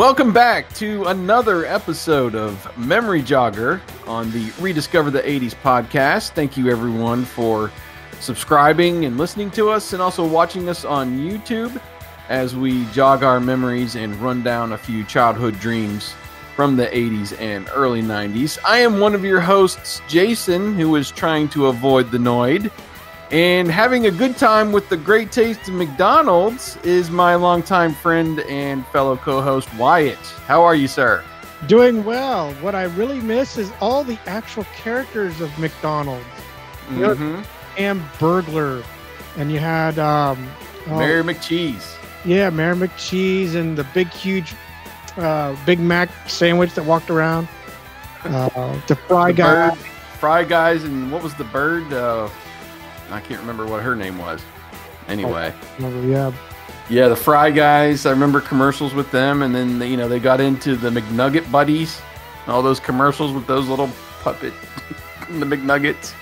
Welcome back to another episode of Memory Jogger on the Rediscover the 80s podcast. Thank you, everyone, for subscribing and listening to us and also watching us on YouTube as we jog our memories and run down a few childhood dreams from the 80s and early 90s. I am one of your hosts, Jason, who is trying to avoid the Noid. And having a good time with the great taste of McDonald's is my longtime friend and fellow co host, Wyatt. How are you, sir? Doing well. What I really miss is all the actual characters of McDonald's. Mm-hmm. And Burglar, and you had um, oh, Mayor McCheese. Yeah, Mayor McCheese, and the big, huge uh, Big Mac sandwich that walked around. Uh, the Fry the Guy, bird, Fry Guys, and what was the bird? Uh, I can't remember what her name was. Anyway, oh, yeah, yeah, the Fry Guys. I remember commercials with them, and then you know they got into the McNugget buddies, all those commercials with those little puppet, the McNuggets.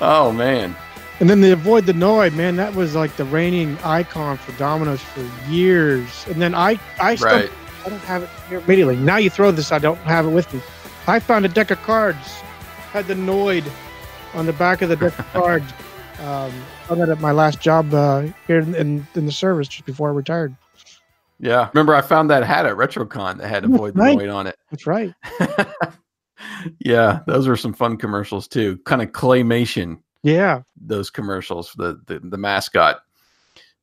Oh man. And then the avoid the Noid, man, that was like the reigning icon for Domino's for years. And then I, I still, right. I don't have it here immediately. Now you throw this, I don't have it with me. I found a deck of cards, had the Noid on the back of the deck of cards. Um, I got at my last job uh, here in, in, in the service just before I retired. Yeah, remember I found that hat at RetroCon that had avoid right. the Noid on it. That's right. yeah, those were some fun commercials too. Kind of claymation yeah, those commercials, the the, the mascot.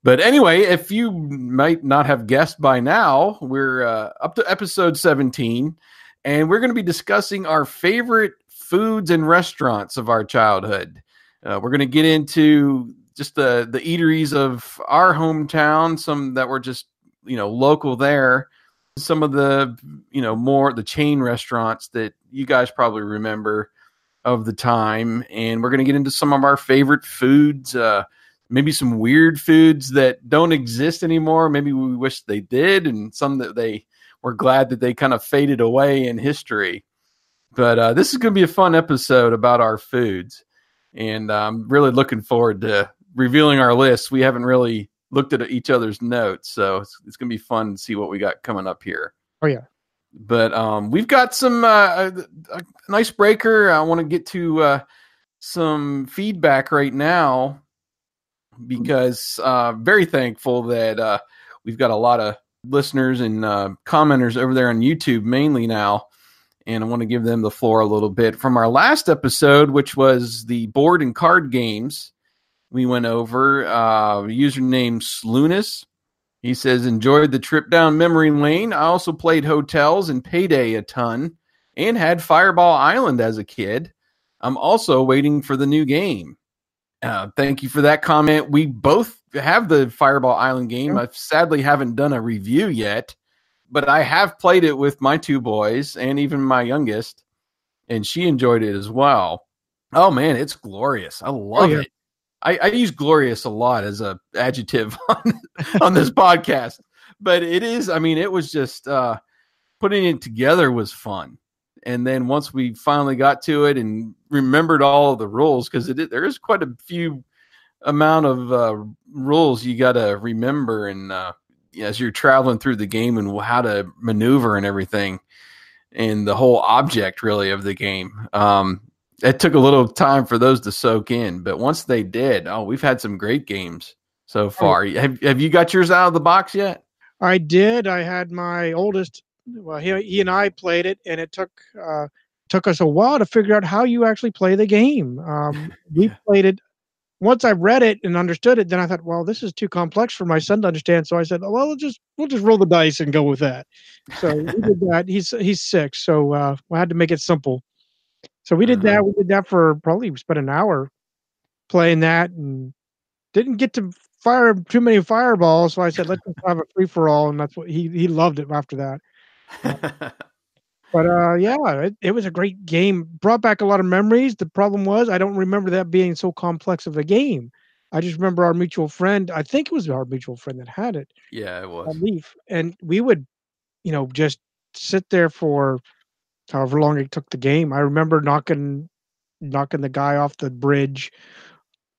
But anyway, if you might not have guessed by now, we're uh, up to episode 17, and we're going to be discussing our favorite foods and restaurants of our childhood. Uh, we're going to get into just the the eateries of our hometown, some that were just you know local there, some of the you know more the chain restaurants that you guys probably remember of the time, and we're going to get into some of our favorite foods. Uh, maybe some weird foods that don't exist anymore. Maybe we wish they did, and some that they were glad that they kind of faded away in history. But uh, this is going to be a fun episode about our foods, and I'm really looking forward to revealing our list. We haven't really looked at each other's notes, so it's, it's going to be fun to see what we got coming up here. Oh yeah, but um, we've got some uh, a, a nice breaker. I want to get to uh, some feedback right now because uh, very thankful that uh, we've got a lot of listeners and uh, commenters over there on YouTube mainly now. And I want to give them the floor a little bit from our last episode, which was the board and card games. We went over uh, username Slunis he says, enjoyed the trip down memory lane. I also played hotels and payday a ton and had Fireball Island as a kid. I'm also waiting for the new game. Uh, thank you for that comment. We both have the Fireball Island game. I sadly haven't done a review yet, but I have played it with my two boys and even my youngest, and she enjoyed it as well. Oh man, it's glorious. I love oh, yeah. it. I, I, use glorious a lot as a adjective on on this podcast, but it is. I mean, it was just uh, putting it together was fun, and then once we finally got to it and remembered all of the rules, because it there is quite a few amount of uh, rules you got to remember, and uh, as you're traveling through the game and how to maneuver and everything, and the whole object really of the game. Um, it took a little time for those to soak in, but once they did, oh, we've had some great games so oh. far. Oh. Have Have you got yours out of the box yet? I did. I had my oldest. Well, he, he and I played it, and it took uh, took us a while to figure out how you actually play the game. Um, we played it. Once I read it and understood it, then I thought, well, this is too complex for my son to understand. So I said, well, we'll just we'll just roll the dice and go with that. So we did that. He's he's six, so uh, I had to make it simple. So we did that. Mm-hmm. We did that for probably spent an hour playing that and didn't get to fire too many fireballs. So I said, let's just have a free for all, and that's what he he loved it after that. but uh, yeah, it, it was a great game. Brought back a lot of memories. The problem was I don't remember that being so complex of a game. I just remember our mutual friend. I think it was our mutual friend that had it. Yeah, it was. Leaf, and we would, you know, just sit there for however long it took the game. I remember knocking knocking the guy off the bridge.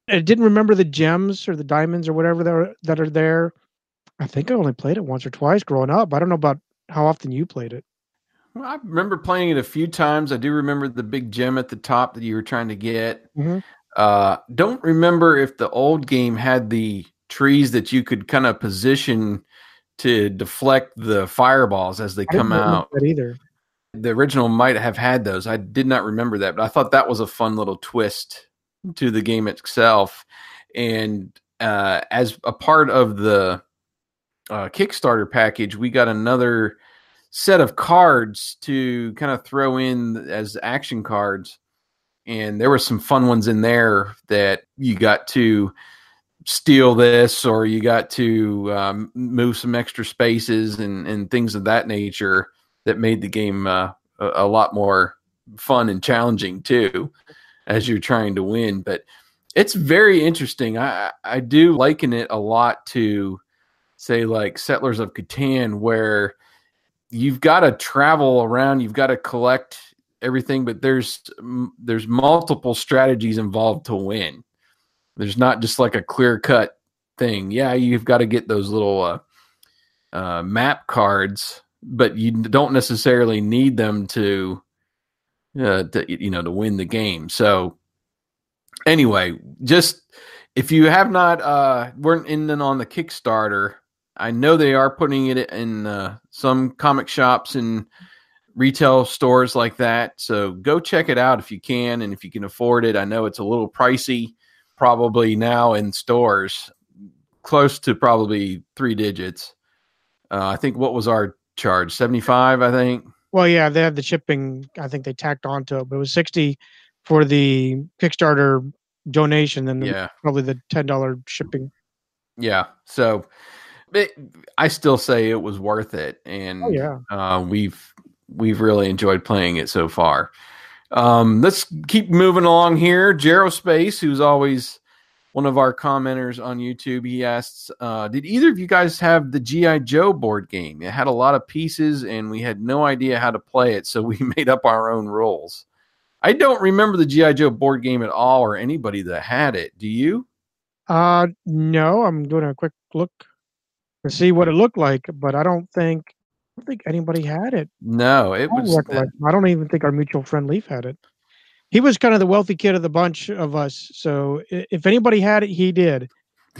I didn't remember the gems or the diamonds or whatever that are, that are there. I think I only played it once or twice growing up. I don't know about how often you played it. I remember playing it a few times. I do remember the big gem at the top that you were trying to get. Mhm. Uh, don't remember if the old game had the trees that you could kind of position to deflect the fireballs as they I come out. that either. The original might have had those. I did not remember that, but I thought that was a fun little twist to the game itself. And uh, as a part of the uh, Kickstarter package, we got another set of cards to kind of throw in as action cards. And there were some fun ones in there that you got to steal this or you got to um, move some extra spaces and, and things of that nature that made the game uh, a, a lot more fun and challenging too as you're trying to win. But it's very interesting. I I do liken it a lot to say like Settlers of Catan, where you've got to travel around, you've got to collect everything, but there's there's multiple strategies involved to win. There's not just like a clear cut thing. Yeah, you've got to get those little uh, uh, map cards, but you don't necessarily need them to, uh, to you know to win the game. So anyway, just if you have not uh weren't in on the Kickstarter, I know they are putting it in uh, some comic shops and retail stores like that. So go check it out if you can and if you can afford it. I know it's a little pricey probably now in stores close to probably three digits. Uh, I think what was our charge? 75, I think. Well, yeah, they had the shipping. I think they tacked onto it, but it was sixty for the Kickstarter donation, and Yeah. probably the ten dollar shipping. Yeah. So it, I still say it was worth it. And Oh yeah, uh, we've we've really enjoyed playing it so far. Um, let's keep moving along here. Gerospace, who's always one of our commenters on YouTube, he asks, uh, "Did either of you guys have the GI Joe board game? It had a lot of pieces, and we had no idea how to play it, so we made up our own rules." I don't remember the GI Joe board game at all, or anybody that had it. Do you? uh, no, I'm doing a quick look to see what it looked like, but I don't think I don't think anybody had it. No, it I was. I don't even think our mutual friend Leaf had it. He was kind of the wealthy kid of the bunch of us, so if anybody had it, he did.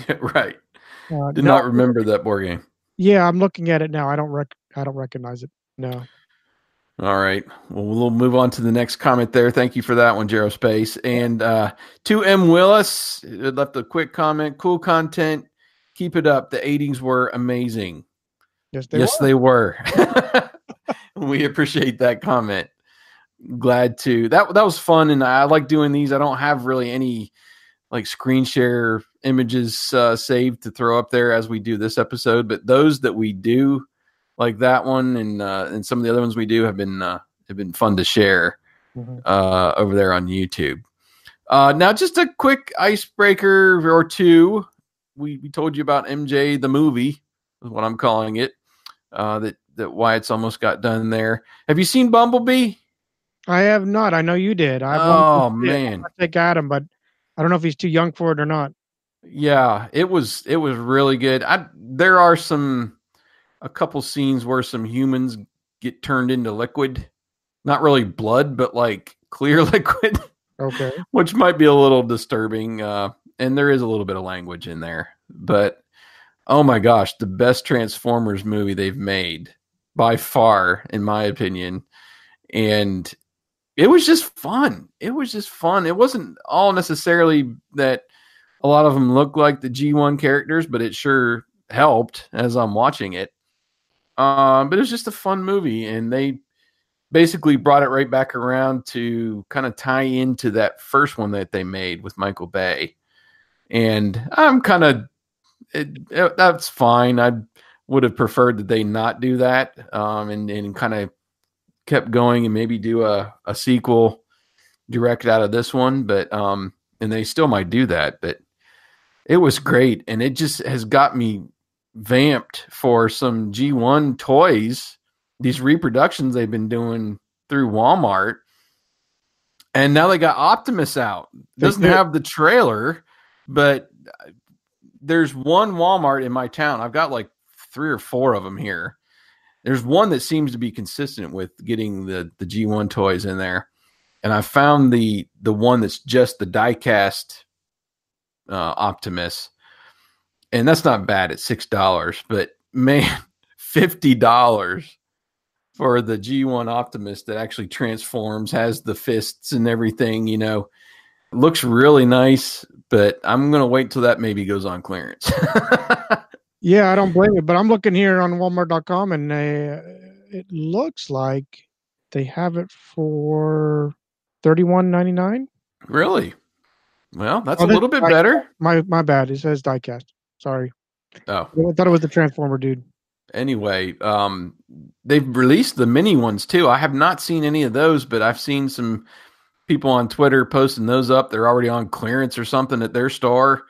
right. Uh, Did no, not remember that board game. Yeah, I'm looking at it now. I don't rec- I don't recognize it. No. All right. Well, we'll move on to the next comment there. Thank you for that one, Gerospace. And uh, to M. Willis, who left a quick comment. Cool content. Keep it up. The 80s were amazing. Yes, they yes, were. they were. we appreciate that comment. Glad to that. That was fun, and I like doing these. I don't have really any like screen share images uh, saved to throw up there as we do this episode, but those that we do, like that one and uh, and some of the other ones we do, have been uh, have been fun to share Mhm. uh, over there on YouTube. Uh, now, just a quick icebreaker or two. We, we told you about MJ the movie, is what I'm calling it. Uh, that that Wyatt's almost got done there. Have you seen Bumblebee? I have not. I know you did. I Oh man, I think Adam, but I don't know if he's too young for it or not. yeah, it was it was really good. I there are some a couple scenes where some humans get turned into liquid, not really blood, but like clear liquid. Okay. which might be a little disturbing. Uh, and there is a little bit of language in there, but oh my gosh, the best Transformers movie they've made by far, in my opinion. And it was just fun. It was just fun. It wasn't all necessarily that a lot of them look like the G1 characters, but it sure helped as I'm watching it. Um, but it was just a fun movie, and they basically brought it right back around to kind of tie into that first one that they made with Michael Bay. And I'm kind of that's fine. I would have preferred that they not do that um, and and kind of kept going and maybe do a, a sequel direct out of this one, but um, and they still might do that, but it was great and it just has got me vamped for some G1 toys these reproductions they've been doing through Walmart. And now they got Optimus out. Doesn't have the trailer, but there's one Walmart in my town. I've got like three or four of them here. there's one that seems to be consistent with getting the the G1 toys in there, and I found the the one that's just the diecast uh, Optimus, and that's not bad at six dollars, but man, fifty dollars for the G1 Optimus that actually transforms, has the fists and everything, you know, looks really nice, but I'm going to wait till that maybe goes on clearance. yeah, I don't blame you, but I'm looking here on walmart.com and they, it looks like they have it for 31.99. Really? Well, that's oh, a little bit die- better. My my bad. It says diecast. Sorry. Oh. I thought it was the transformer dude anyway, um, they've released the mini ones too. I have not seen any of those, but I've seen some people on Twitter posting those up. They're already on clearance or something at their store.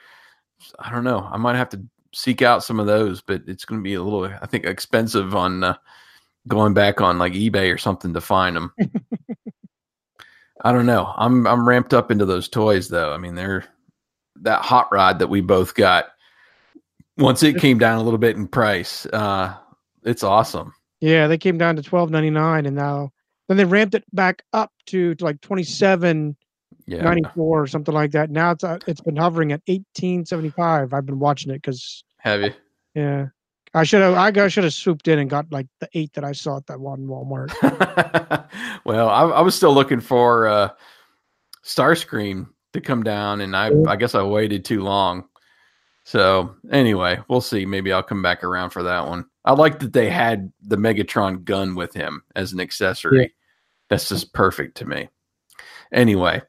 I don't know. I might have to seek out some of those, but it's going to be a little, I think, expensive on uh, going back on like eBay or something to find them. I don't know. I'm I'm ramped up into those toys though. I mean, they're that hot rod that we both got once it came down a little bit in price. Uh, it's awesome. Yeah, they came down to twelve ninety nine, and now then they ramped it back up to, to like twenty seven yeah. ninety four or something like that. Now it's uh, it's been hovering at eighteen seventy five. I've been watching it because have you? Yeah, I should have. I should have swooped in and got like the eight that I saw at that one Walmart. well, I, I, was still looking for uh, Starscream to come down, and I I guess I waited too long. So anyway, we'll see. Maybe I'll come back around for that one. I like that they had the Megatron gun with him as an accessory. Yeah. That's just perfect to me. Anyway,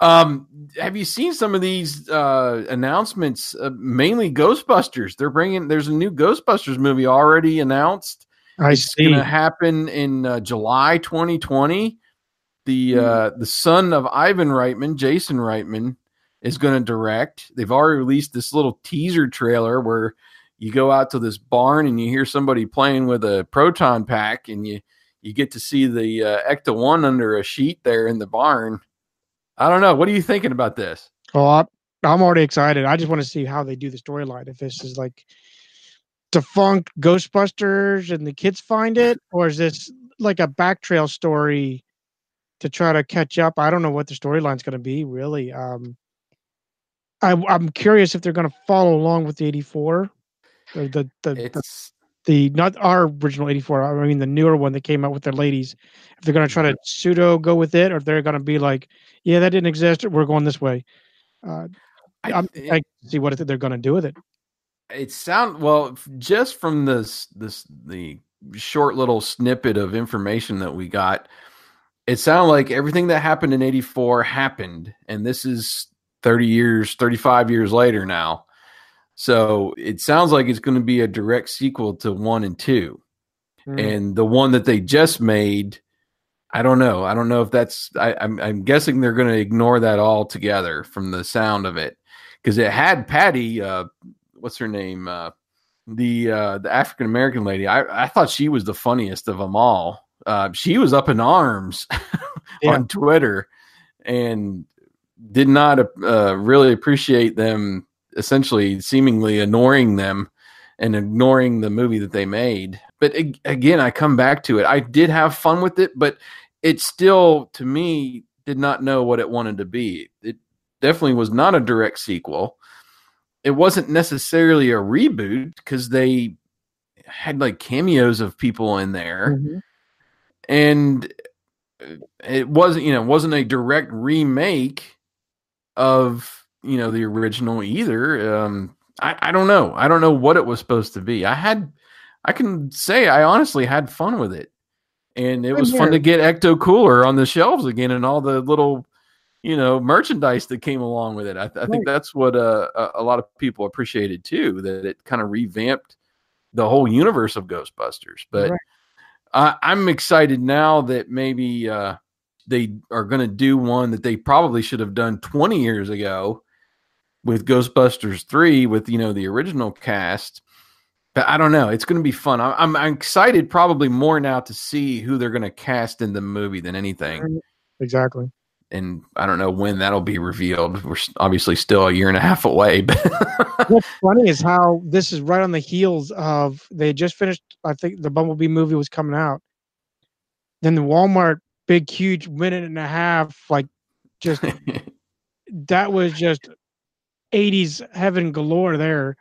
um, have you seen some of these uh, announcements? Uh, mainly Ghostbusters. They're bringing. There's a new Ghostbusters movie already announced. I see. it's going to happen in uh, July 2020. The mm. uh, the son of Ivan Reitman, Jason Reitman, is going to direct. They've already released this little teaser trailer where you go out to this barn and you hear somebody playing with a proton pack and you you get to see the uh, Ecto one under a sheet there in the barn. I don't know. What are you thinking about this? Oh, I'm already excited. I just want to see how they do the storyline. If this is like defunct Ghostbusters and the kids find it, or is this like a backtrail story to try to catch up? I don't know what the storyline's going to be really. Um, I, am curious if they're going to follow along with the 84, or the the, the the not our original 84. I mean the newer one that came out with their ladies. If they're going to try to pseudo go with it, or if they're going to be like, yeah, that didn't exist. We're going this way. Uh, I, I'm, I see what they're going to do with it. It sound well just from this this the short little snippet of information that we got. It sounded like everything that happened in '84 happened, and this is 30 years, 35 years later now. So it sounds like it's going to be a direct sequel to one and two. Mm. And the one that they just made, I don't know. I don't know if that's, I, am I'm, I'm guessing they're going to ignore that altogether from the sound of it. Because it had Patty, uh, what's her name? Uh, the uh, the African American lady. I, I thought she was the funniest of them all. Uh, she was up in arms yeah. on Twitter, and did not uh, really appreciate them essentially seemingly ignoring them and ignoring the movie that they made. But again, I come back to it. I did have fun with it, but it still, to me, did not know what it wanted to be. It definitely was not a direct sequel. It wasn't necessarily a reboot because they had like cameos of people in there. Mm-hmm. And it wasn't, you know, wasn't a direct remake of you know the original either. Um, I, I don't know. I don't know what it was supposed to be. I had, I can say I honestly had fun with it, and it was fun to get Ecto Cooler on the shelves again, and all the little, you know, merchandise that came along with it. I, I think that's what uh, a, a lot of people appreciated too. That it kind of revamped the whole universe of Ghostbusters. But right. I, I'm excited now that maybe. Uh, they are going to do one that they probably should have done 20 years ago with Ghostbusters 3 with you know the original cast. But I don't know. It's going to be fun. I'm, I'm excited probably more now to see who they're going to cast in the movie than anything. Exactly. and I don't know when that'll be revealed. We're obviously still a year and a half away. But what's funny is how this is right on the heels of they just finished. I think the Bumblebee movie was coming out. Then the Walmart big huge minute and a half like just that was just 80s heaven galore there.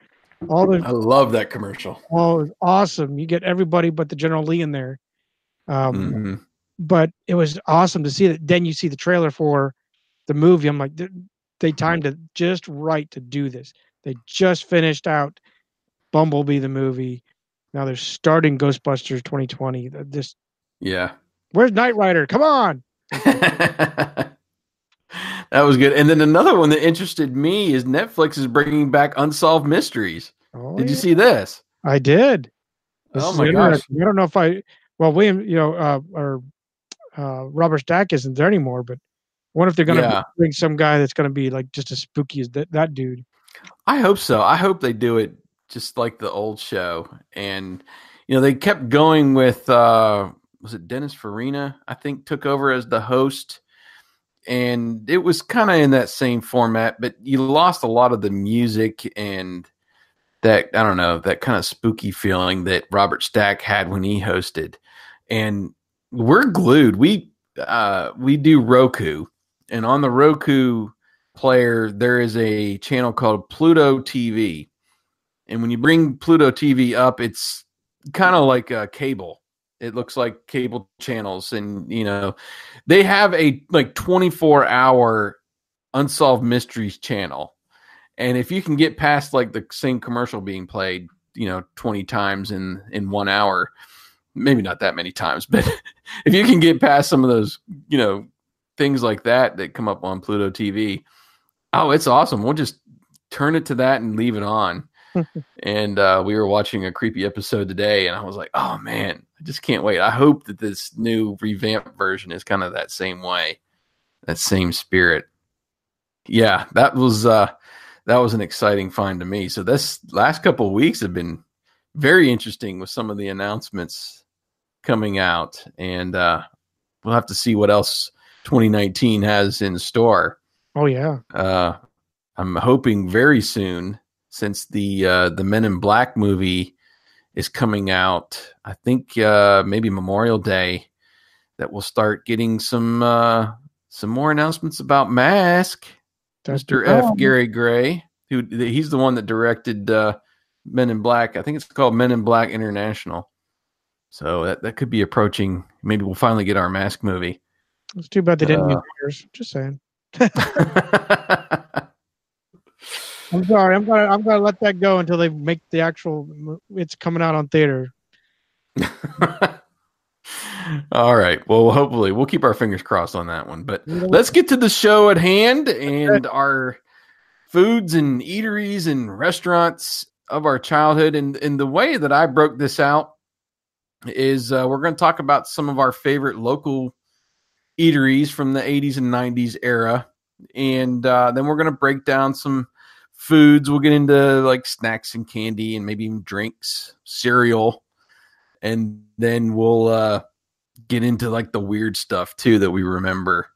All the I love that commercial. Oh, it was awesome! You get everybody but the General Lee in there. Um, Mhm. but it was awesome to see that. Then you see the trailer for the movie. I'm like, they, they timed it just right to do this. They just finished out Bumblebee the movie. Now they're starting Ghostbusters 2020. This Yeah. where's Knight Rider? Come on! that was good. And then another one that interested me is Netflix is bringing back Unsolved Mysteries. Oh, Did you see this? I did. This Oh my gosh. I don't know if I. Well, William, you know, uh, or uh, Robert Stack isn't there anymore, but I wonder if they're going to Yeah. bring some guy that's going to be like just as spooky as that, that dude. I hope so. I hope they do it just like the old show. And you know, they kept going with uh was it Dennis Farina, I think took over as the host. And it was kind of in that same format, but you lost a lot of the music and that I don't know, that kind of spooky feeling that Robert Stack had when he hosted. And we're glued. We uh we do Roku and on the Roku player, there is a channel called Pluto TV. And when you bring Pluto TV up, it's kind of like a cable. It looks like cable channels. And, you know, they have a like 24 hour unsolved mysteries channel. And if you can get past like the same commercial being played, you know, 20 times in in one hour, maybe not that many times, but if you can get past some of those, you know, things like that that come up on Pluto TV, oh, it's awesome. We'll just turn it to that and leave it on. And uh, we were watching a creepy episode today, and I was like, oh man, I just can't wait. I hope that this new revamped version is kind of that same way, that same spirit. Yeah, that was uh, that was an exciting find to me. So this last couple of weeks have been very interesting with some of the announcements coming out, and uh, we'll have to see what else 2019 has in store. Oh yeah, Uh, I'm hoping very soon, since the uh, the Men in Black movie is coming out. I think uh, maybe Memorial Day that we'll start getting some uh, some more announcements about Mask. That's Mr. F. problem. Gary Gray, who he's the one that directed uh, Men in Black. I think it's called Men in Black International. So that, that could be approaching. Maybe we'll finally get our Mask movie. It's too bad they didn't Uh, use. Just saying. I'm sorry. I'm gonna I'm gonna let that go until they make the actual. It's coming out on theater. All right. Well, hopefully we'll keep our fingers crossed on that one. But let's get to the show at hand and our foods and eateries and restaurants of our childhood. And, and the way that I broke this out is uh, we're going to talk about some of our favorite local eateries from the 80s and 90s era. And uh, then we're going to break down some foods. We'll get into like snacks and candy and maybe even drinks, cereal. And then we'll uh, get into like the weird stuff too that we remember,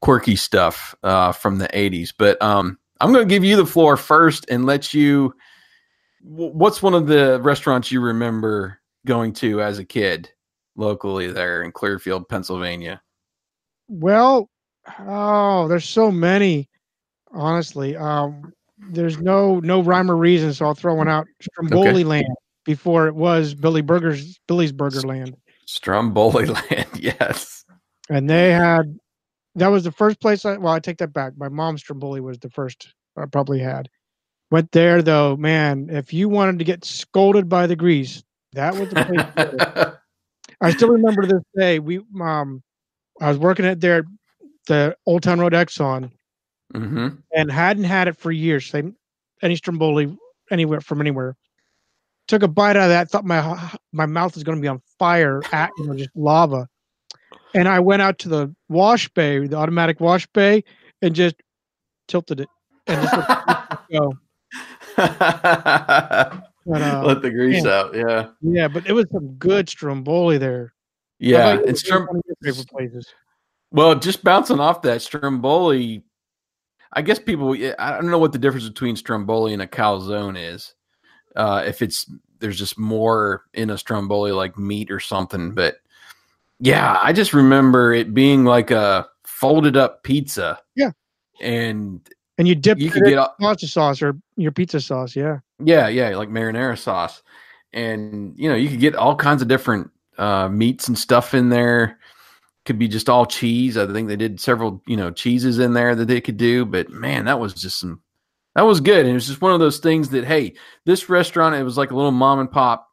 quirky stuff uh, from the 80s. But um, I'm going to give you the floor first and let you. What's one of the restaurants you remember going to as a kid locally there in Clearfield, Pennsylvania? Well, oh, there's so many. Honestly, um, there's no no rhyme or reason, so I'll throw one out. Stromboli Land before it was Billy Burger's Billy's Burger Land, Stromboli Land, yes. and they had that was the first place. I well, I take that back. My mom's Stromboli was the first I probably had. Went there though, man. If you wanted to get scolded by the grease, that was the place. I still remember this day. We um, I was working at there, the Old Town Road Exxon, hmm and hadn't had it for years. Same any Stromboli anywhere from anywhere. Took a bite out of that. Thought my my mouth was going to be on fire. At you know just lava. And I went out to the wash bay, the automatic wash bay, and just tilted it and just go. But, uh, Let the grease out, yeah. Yeah, but it was some good Stromboli there. Yeah, it's Strom- one of your favorite places. Well, just bouncing off that Stromboli, I guess people. I don't know what the difference between Stromboli and a calzone is. Uh, if it's there's just more in a Stromboli, like meat or something. But yeah, I just remember it being like a folded up pizza. Yeah, and and you dip you could get a- pasta sauce or your pizza sauce. Yeah, Yeah, yeah, like marinara sauce, and you know you could get all kinds of different uh, meats and stuff in there. Could be just all cheese. I think they did several, you know, cheeses in there that they could do. But man, that was just some. That was good, and it was just one of those things that hey, this restaurant it was like a little mom and pop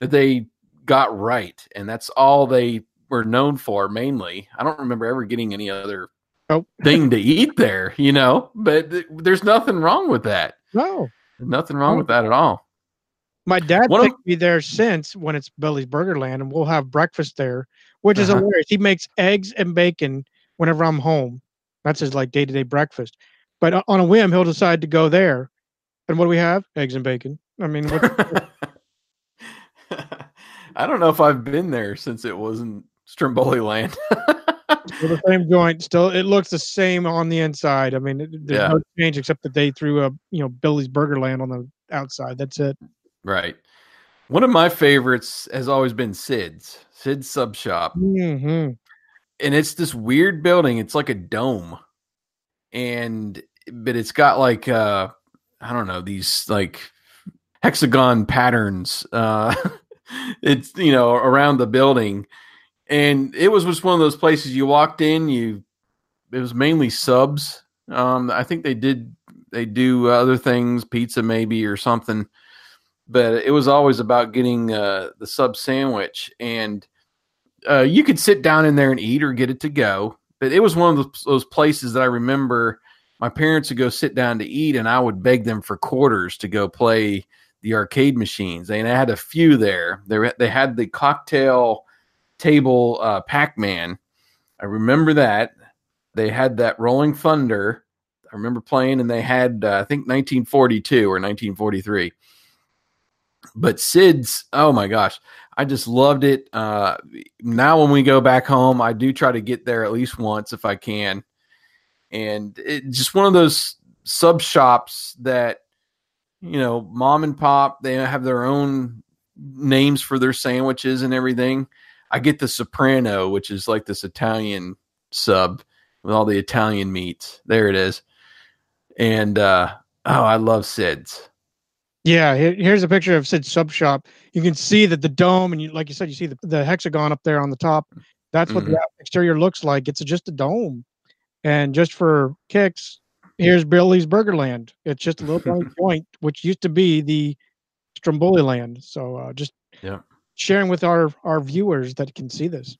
that they got right, and that's all they were known for mainly. I don't remember ever getting any other Nope. thing to eat there, you know. But th- there's nothing wrong with that. no. Nothing wrong with that at all. My dad One of- took me there since when it's Billy's Burger Land, and we'll have breakfast there, which is Uh-huh. hilarious. He makes eggs and bacon whenever I'm home. That's his like day to day breakfast. But on a whim, he'll decide to go there. And what do we have? Eggs and bacon. I mean, what, I don't know if I've been there since it wasn't Stromboli land. still the same joint. Still, it looks the same on the inside. I mean, it- there's Yeah. no change except that they threw a you know Billy's Burger Land on the outside. That's it. right. One of my favorites has always been Sid's, Sid's Sub Shop. hmm And it's this weird building. It's like a dome. And but it's got like uh I don't know, these like hexagon patterns. Uh it's you know, around the building. And it was just one of those places you walked in, you it was mainly subs. Um, I think they did they do other things, pizza maybe or something, but it was always about getting uh, the sub sandwich, and uh, you could sit down in there and eat or get it to go. But it was one of those, places that I remember my parents would go sit down to eat, and I would beg them for quarters to go play the arcade machines. And I had a few there. They they had the cocktail table uh, Pac Man. I remember that they had that Rolling Thunder. I remember playing, and they had uh, I think 1942 or 1943. But Sid's, oh my gosh, I just loved it. Uh, now when we go back home, I do try to get there at least once if I can, and it just one of those sub shops that you know, mom and pop, they have their own names for their sandwiches and everything. I get the Soprano, which is like this Italian sub with all the Italian meats. There it is. And uh oh, I love Sid's. Yeah, here's a picture of Sid's Sub Shop. You can see that the dome, and you, like you said, you see the, the hexagon up there on the top. That's what the exterior looks like. It's just a dome. And just for kicks, here's Billy's Burgerland. It's just a little joint, which used to be the Stromboli Land. So uh, just Yeah. sharing with our our viewers that can see this.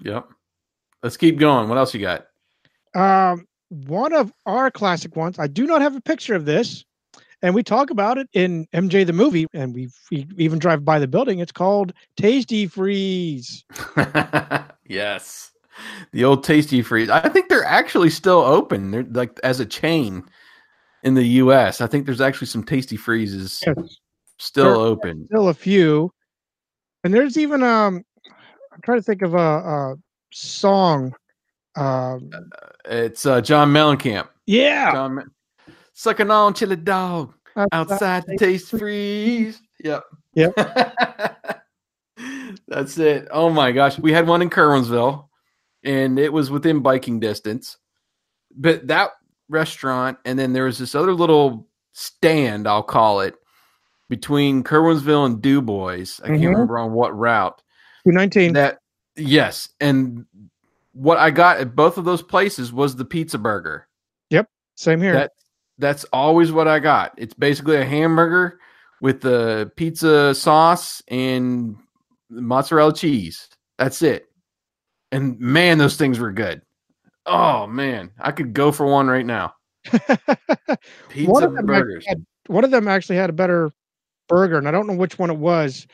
Yep. Let's keep going. What else you got? Um, one of our classic ones. I do not have a picture of this, and we talk about it in MJ the movie, and we we even drive by the building. It's called Tasty Freeze. yes. The old Tasty Freeze. I think they're actually still open. They're like as a chain in the US. I think there's actually some Tasty Freezes Yes, still There- open. still a few, and there's even um, I'm trying to think of a, a song. Um, It's uh, John Mellencamp. yeah, John, sucking on chili dog outside the taste Freeze. Yep. Yep. That's it. Oh my gosh. We had one in Curwensville and it was within biking distance. But that restaurant, and then there was this other little stand, I'll call it, between Curwensville and Du Bois. I can't Mhm. remember on what route. two nineteen. That yes, and what I got at both of those places was the pizza burger. Yep. Same here. That that's always what I got. It's basically a hamburger with the pizza sauce and mozzarella cheese. That's it. And man, those things were good. Oh man, I could go for one right now. Pizza one of burgers. Had, one of them actually had a better burger, and I don't know which one it was.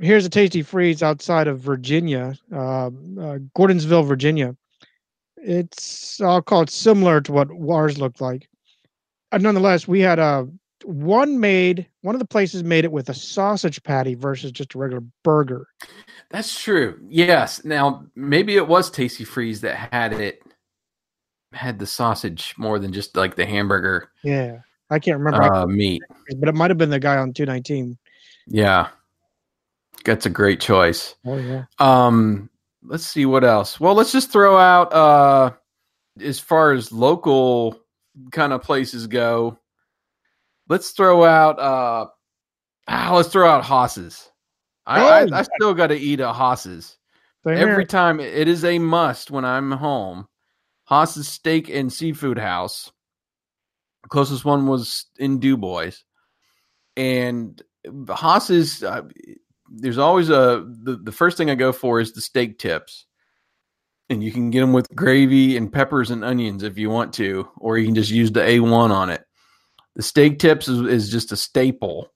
Here's a tasty freeze outside of Virginia, um, uh, Gordonsville, Virginia. It's I'll call it similar to what ours looked like. Uh, nonetheless, we had a one made one of the places made it with a sausage patty versus just a regular burger. That's true. Yes. Now maybe it was Tasty Freeze that had it had the sausage more than just like the hamburger. Yeah, I can't remember uh, meat, but it might have been the guy on two nineteen. Yeah, that's a great choice. Oh yeah. Um, let's see what else. Well, let's just throw out uh, as far as local kind of places go. Let's throw out uh, ah, let's throw out Hoss's. I, oh, I, I still got to eat at Hoss's. Every time it is a must when I'm home. Hoss's Steak and Seafood House. The closest one was in Dubois, and Hoss's. Uh, there's always a the, the first thing I go for is the steak tips, and you can get them with gravy and peppers and onions if you want to, or you can just use the A1 on it. The steak tips is, is just a staple,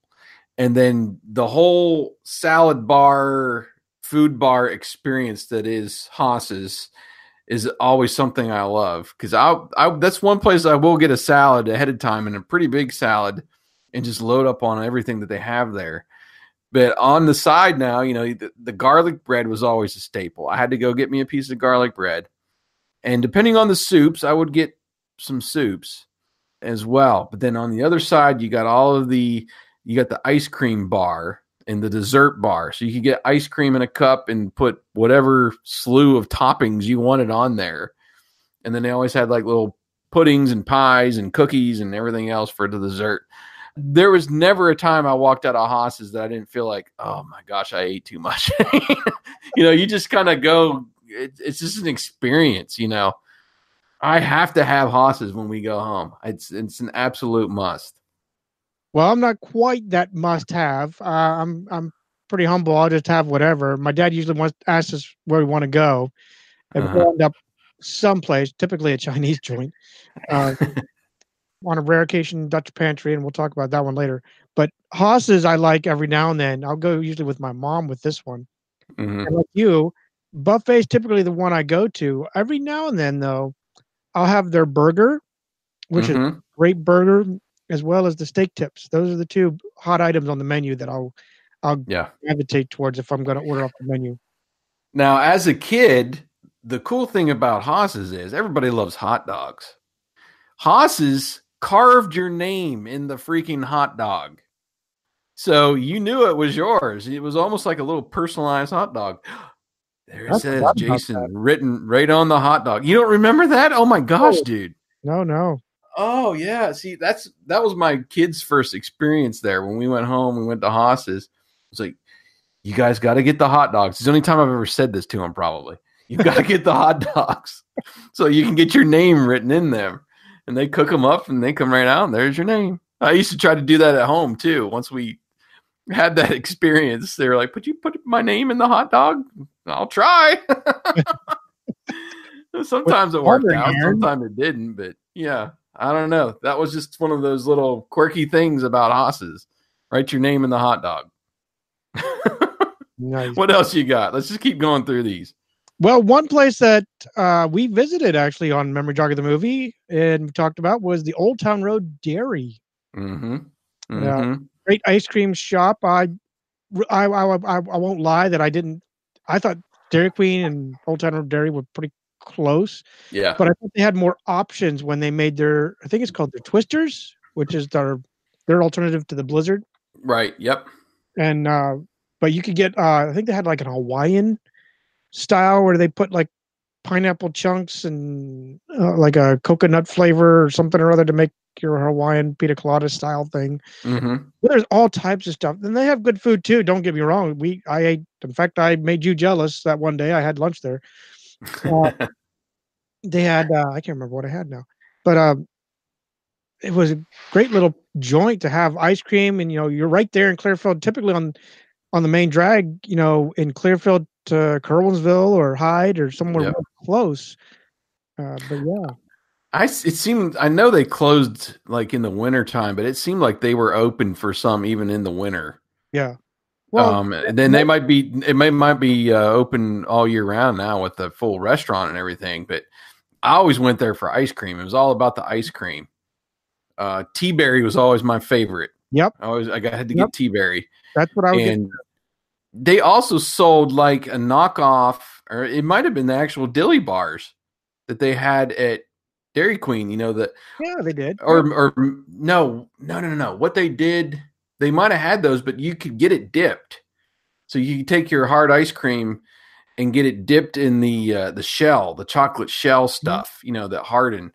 and then the whole salad bar, food bar experience that is Hoss's is always something I love because I, I that's one place I will get a salad ahead of time and a pretty big salad and just load up on everything that they have there. But on the side now, you know, the, the garlic bread was always a staple. I had to go get me a piece of garlic bread. And depending on the soups, I would get some soups as well. But then on the other side, you got all of the you got the ice cream bar and the dessert bar. So you could get ice cream in a cup and put whatever slew of toppings you wanted on there. And then they always had like little puddings and pies and cookies and everything else for the dessert. There was never a time I walked out of Hoss's that I didn't feel like, oh my gosh, I ate too much. you know, you just kind of go, it, it's just an experience, you know. I have to have Hoss's when we go home. It's it's an absolute must. Well, I'm not quite that must have. Uh, I'm I'm pretty humble. I'll just have whatever. My dad usually wants asks us where we want to go, and uh-huh. we end up someplace, typically a Chinese joint. Uh, on a rare occasion, Dutch pantry, and we'll talk about that one later. But Hoss's I like every now and then. I'll go usually with my mom with this one. Mm-hmm. And like you, buffet is typically the one I go to. Every now and then, though, I'll have their burger, which mm-hmm. is great burger as well as the steak tips. Those are the two hot items on the menu that I'll I'll yeah. gravitate towards if I'm going to order off the menu. Now, as a kid, the cool thing about Hoss's is everybody loves hot dogs. Hoss's carved your name in the freaking hot dog. So you knew it was yours. It was almost like a little personalized hot dog. There it says Jason written right on the hot dog. You don't remember that? Oh my gosh, dude. No, no. Oh yeah, see that's that was my kid's first experience there. When we went home, we went to Hoss's. It's like, you guys got to get the hot dogs. It's the only time I've ever said this to him. Probably you got to get the hot dogs so you can get your name written in them. And they cook them up and they come right out. And there's your name. I used to try to do that at home too. Once we had that experience, they were like, "Put you put my name in the hot dog?" I'll try. sometimes it worked out, sometimes it didn't. But yeah, I don't know. That was just one of those little quirky things about Hoss's. Write your name in the hot dog. nice. What else you got? Let's just keep going through these. Well, one place that uh, we visited actually on Memory Jogger the movie and talked about was the Old Town Road Dairy. Mm-hmm. Mm-hmm. Uh, great ice cream shop. I, I, I, I, I won't lie that I didn't. I thought Dairy Queen and Old Town Road Dairy were pretty close. Yeah. But I think they had more options when they made their I think it's called their twisters, which is their their alternative to the blizzard. Right. Yep. And uh but you could get uh I think they had like an Hawaiian style where they put like pineapple chunks and uh, like a coconut flavor or something or other to make your Hawaiian pina colada style thing. Mm-hmm. There's all types of stuff, and they have good food too. Don't get me wrong. We I ate. In fact, I made you jealous that one day. I had lunch there. Uh, they had uh, I can't remember what I had now, but um, it was a great little joint to have ice cream, and you know you're right there in Clearfield. Typically on on the main drag, you know, in Clearfield to Curwensville or Hyde or somewhere yep. close. Uh, but yeah. I it seemed I know they closed like in the winter time, but it seemed like they were open for some even in the winter. Yeah. Well, um, and then they might be it may might be uh, open all year round now with the full restaurant and everything. But I always went there for ice cream. It was all about the ice cream. Uh, Tea Berry was always my favorite. Yep. I always I got- had to Yep. get Tea Berry. That's what I was. and they also sold like a knockoff, or it might have been the actual dilly bars that they had at Dairy Queen. You know that, Yeah, they did. or or no, no, no, no, no. What they did, they might have had those, but you could get it dipped. So you could take your hard ice cream and get it dipped in the uh, the shell, the chocolate shell stuff. You know that hardened.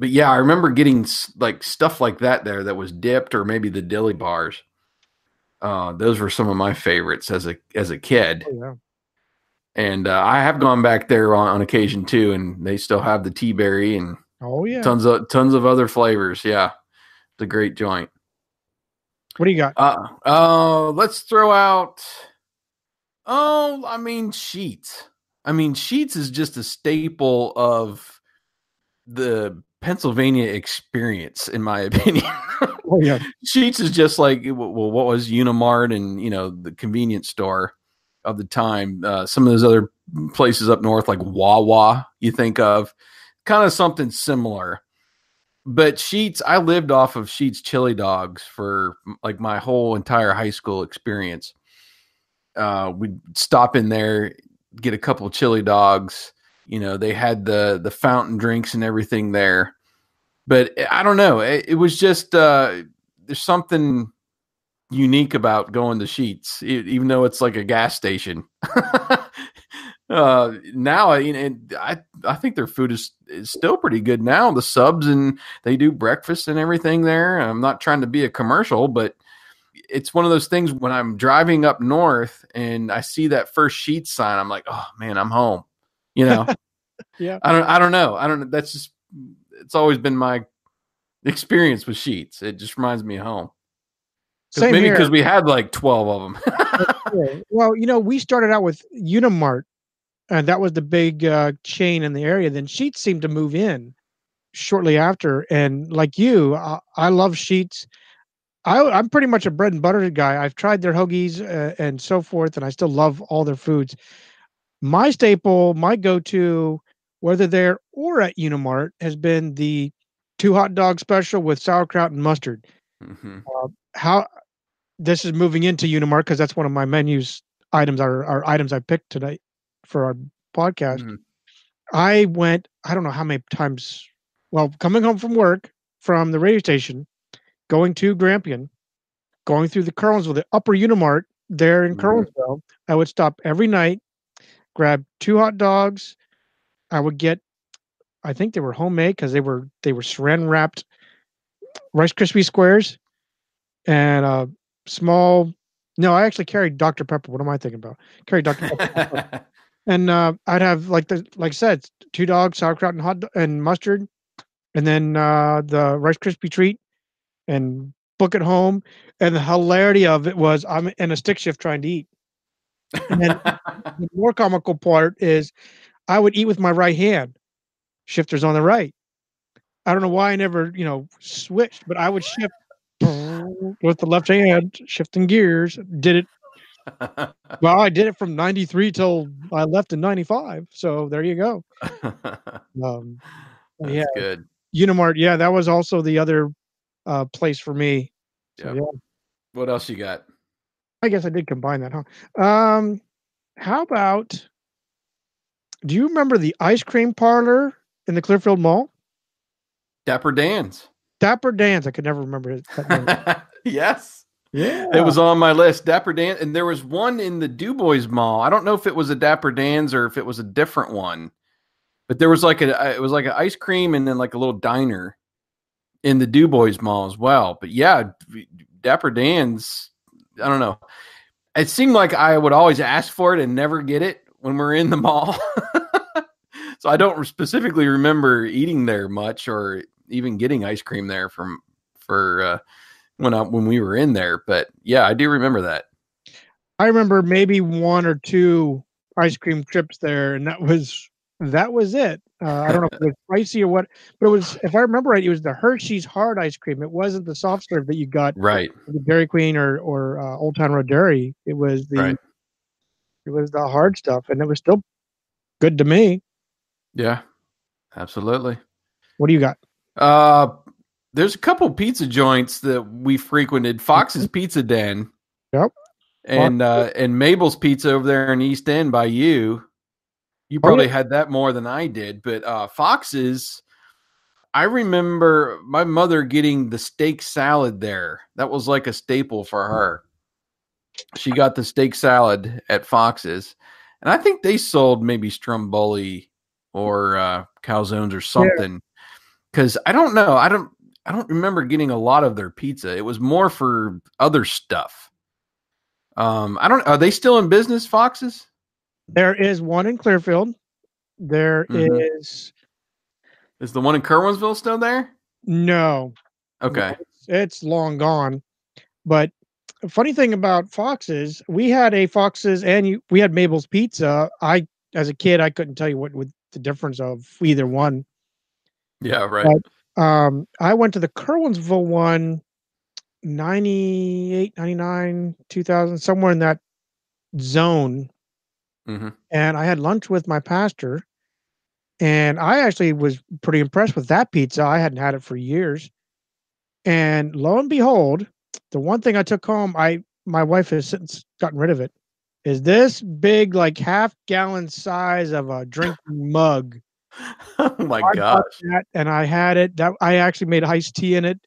But yeah, I remember getting like stuff like that there that was dipped, or maybe the dilly bars. Uh, those were some of my favorites as a as a kid, Oh, yeah. and uh, I have gone back there on, on occasion too, and they still have the tea berry and Oh yeah. tons of tons of other flavors. Yeah, it's a great joint. What do you got? Uh, uh, let's throw out. Oh, I mean Sheetz. I mean Sheetz is just a staple of the Pennsylvania experience, in my opinion. Oh yeah. Sheetz is just like well, what was Unimart and you know the convenience store of the time. Uh, some of those other places up north, like Wawa, you think of kind of something similar. But Sheetz, I lived off of Sheetz chili dogs for like my whole entire high school experience. Uh, we'd stop in there, get a couple of chili dogs. You know, they had the the fountain drinks and everything there but I don't know. It, it was just uh, there's something unique about going to Sheetz, e- even though it's like a gas station. uh, now, I, and I I think their food is is still pretty good now. The subs and they do breakfast and everything there. I'm not trying to be a commercial, but it's one of those things when I'm driving up north and I see that first Sheetz sign, I'm like, oh man, I'm home. You know. Yeah. I don't. I don't know. I don't. That's just. It's always been my experience with Sheetz. It just reminds me of home. Same maybe because we had like twelve of them. Well, you know, we started out with Unimart, and that was the big uh, chain in the area. Then Sheetz seemed to move in shortly after, and like you, I, I love Sheetz. I, I'm pretty much a bread and butter guy. I've tried their hoagies uh, and so forth, and I still love all their foods. My staple, my go-to, whether there or at Unimart, has been the two hot dog special with sauerkraut and mustard Mhm. how this is moving into Unimart because that's one of my menus items are are items I picked tonight for our podcast. Mhm. I went I don't know how many times well coming home from work from the radio station, going to Grampian, going through the Curwensville, the upper Unimart there in Mhm. Curwensville, I would stop every night, grab two hot dogs. I would get I think they were homemade because they were they were saran wrapped Rice Krispie squares and a small. No, I actually carried Dr Pepper. What am I thinking about? Carried Dr Pepper, and uh, I'd have like the like I said, two dogs, sauerkraut and hot do- and mustard, and then uh, the Rice Krispie treat, and book it home. And the hilarity of it was I'm in a stick shift trying to eat. And then the more comical part is I would eat with my right hand. Shifters on the right. I don't know why I never, you know, switched, but I would shift with the left hand, shifting gears. Did it well, I did it from 93 till I left in 95. So there you go. Um, That's yeah, good. Unimart. Yeah, that was also the other uh, place for me. So, Yep. yeah, What else you got? I guess I did combine that, huh? Um, how about do you remember the ice cream parlor in the Clearfield Mall? Dapper Dan's. Dapper Dan's. I could never remember his yes. yeah. It was on my list. Dapper Dan, and there was one in the Du Bois Mall. I don't know if it was a Dapper Dan's or if it was a different one, but there was like a it was like an ice cream and then like a little diner in the Du Bois Mall as well. But yeah, Dapper Dan's. I don't know. It seemed like I would always ask for it and never get it when we're in the mall. so I don't specifically remember eating there much or even getting ice cream there from for. uh when I, when we were in there. But yeah, I do remember that. I remember maybe one or two ice cream trips there, and that was that was it. Uh, I don't know if it was spicy or what, but it was. If I remember right, it was the Hershey's hard ice cream. It wasn't the soft serve that you got Right. the Dairy Queen or or uh, Old Town Road Dairy. It was the Right. it was the hard stuff, and it was still good to me. Yeah. Absolutely. What do you got? Uh there's a couple pizza joints that we frequented. Fox's Pizza Den. Yep. And uh, and Mabel's Pizza over there in East End by you. You Oh, probably yeah. had that more than I did, but uh, Fox's. I remember my mother getting the steak salad there. That was like a staple for her. She got the steak salad at Fox's, and I think they sold maybe Stromboli or uh, calzones or something. Because I don't know, I don't, I don't remember getting a lot of their pizza. It was more for other stuff. Um, I don't. Are they still in business, Fox's? There is one in Clearfield. There is Mhm. Is the one in Curwensville still there? no. Okay. It's, it's long gone. But funny thing about Fox's, we had a Fox's and you, we had Mabel's Pizza. I, as a kid, I couldn't tell you what, what the difference of either one. Yeah. Right. Um, I went to the Curwensville one 98, 99, 2000, somewhere in that zone. Hmm And I had lunch with my pastor. And I actually was pretty impressed with that pizza. I hadn't had it for years. And lo and behold, the one thing I took home, I my wife has since gotten rid of it, is this big, like half gallon size of a drinking mug. oh my I gosh. that and I had it. That I actually made iced tea in it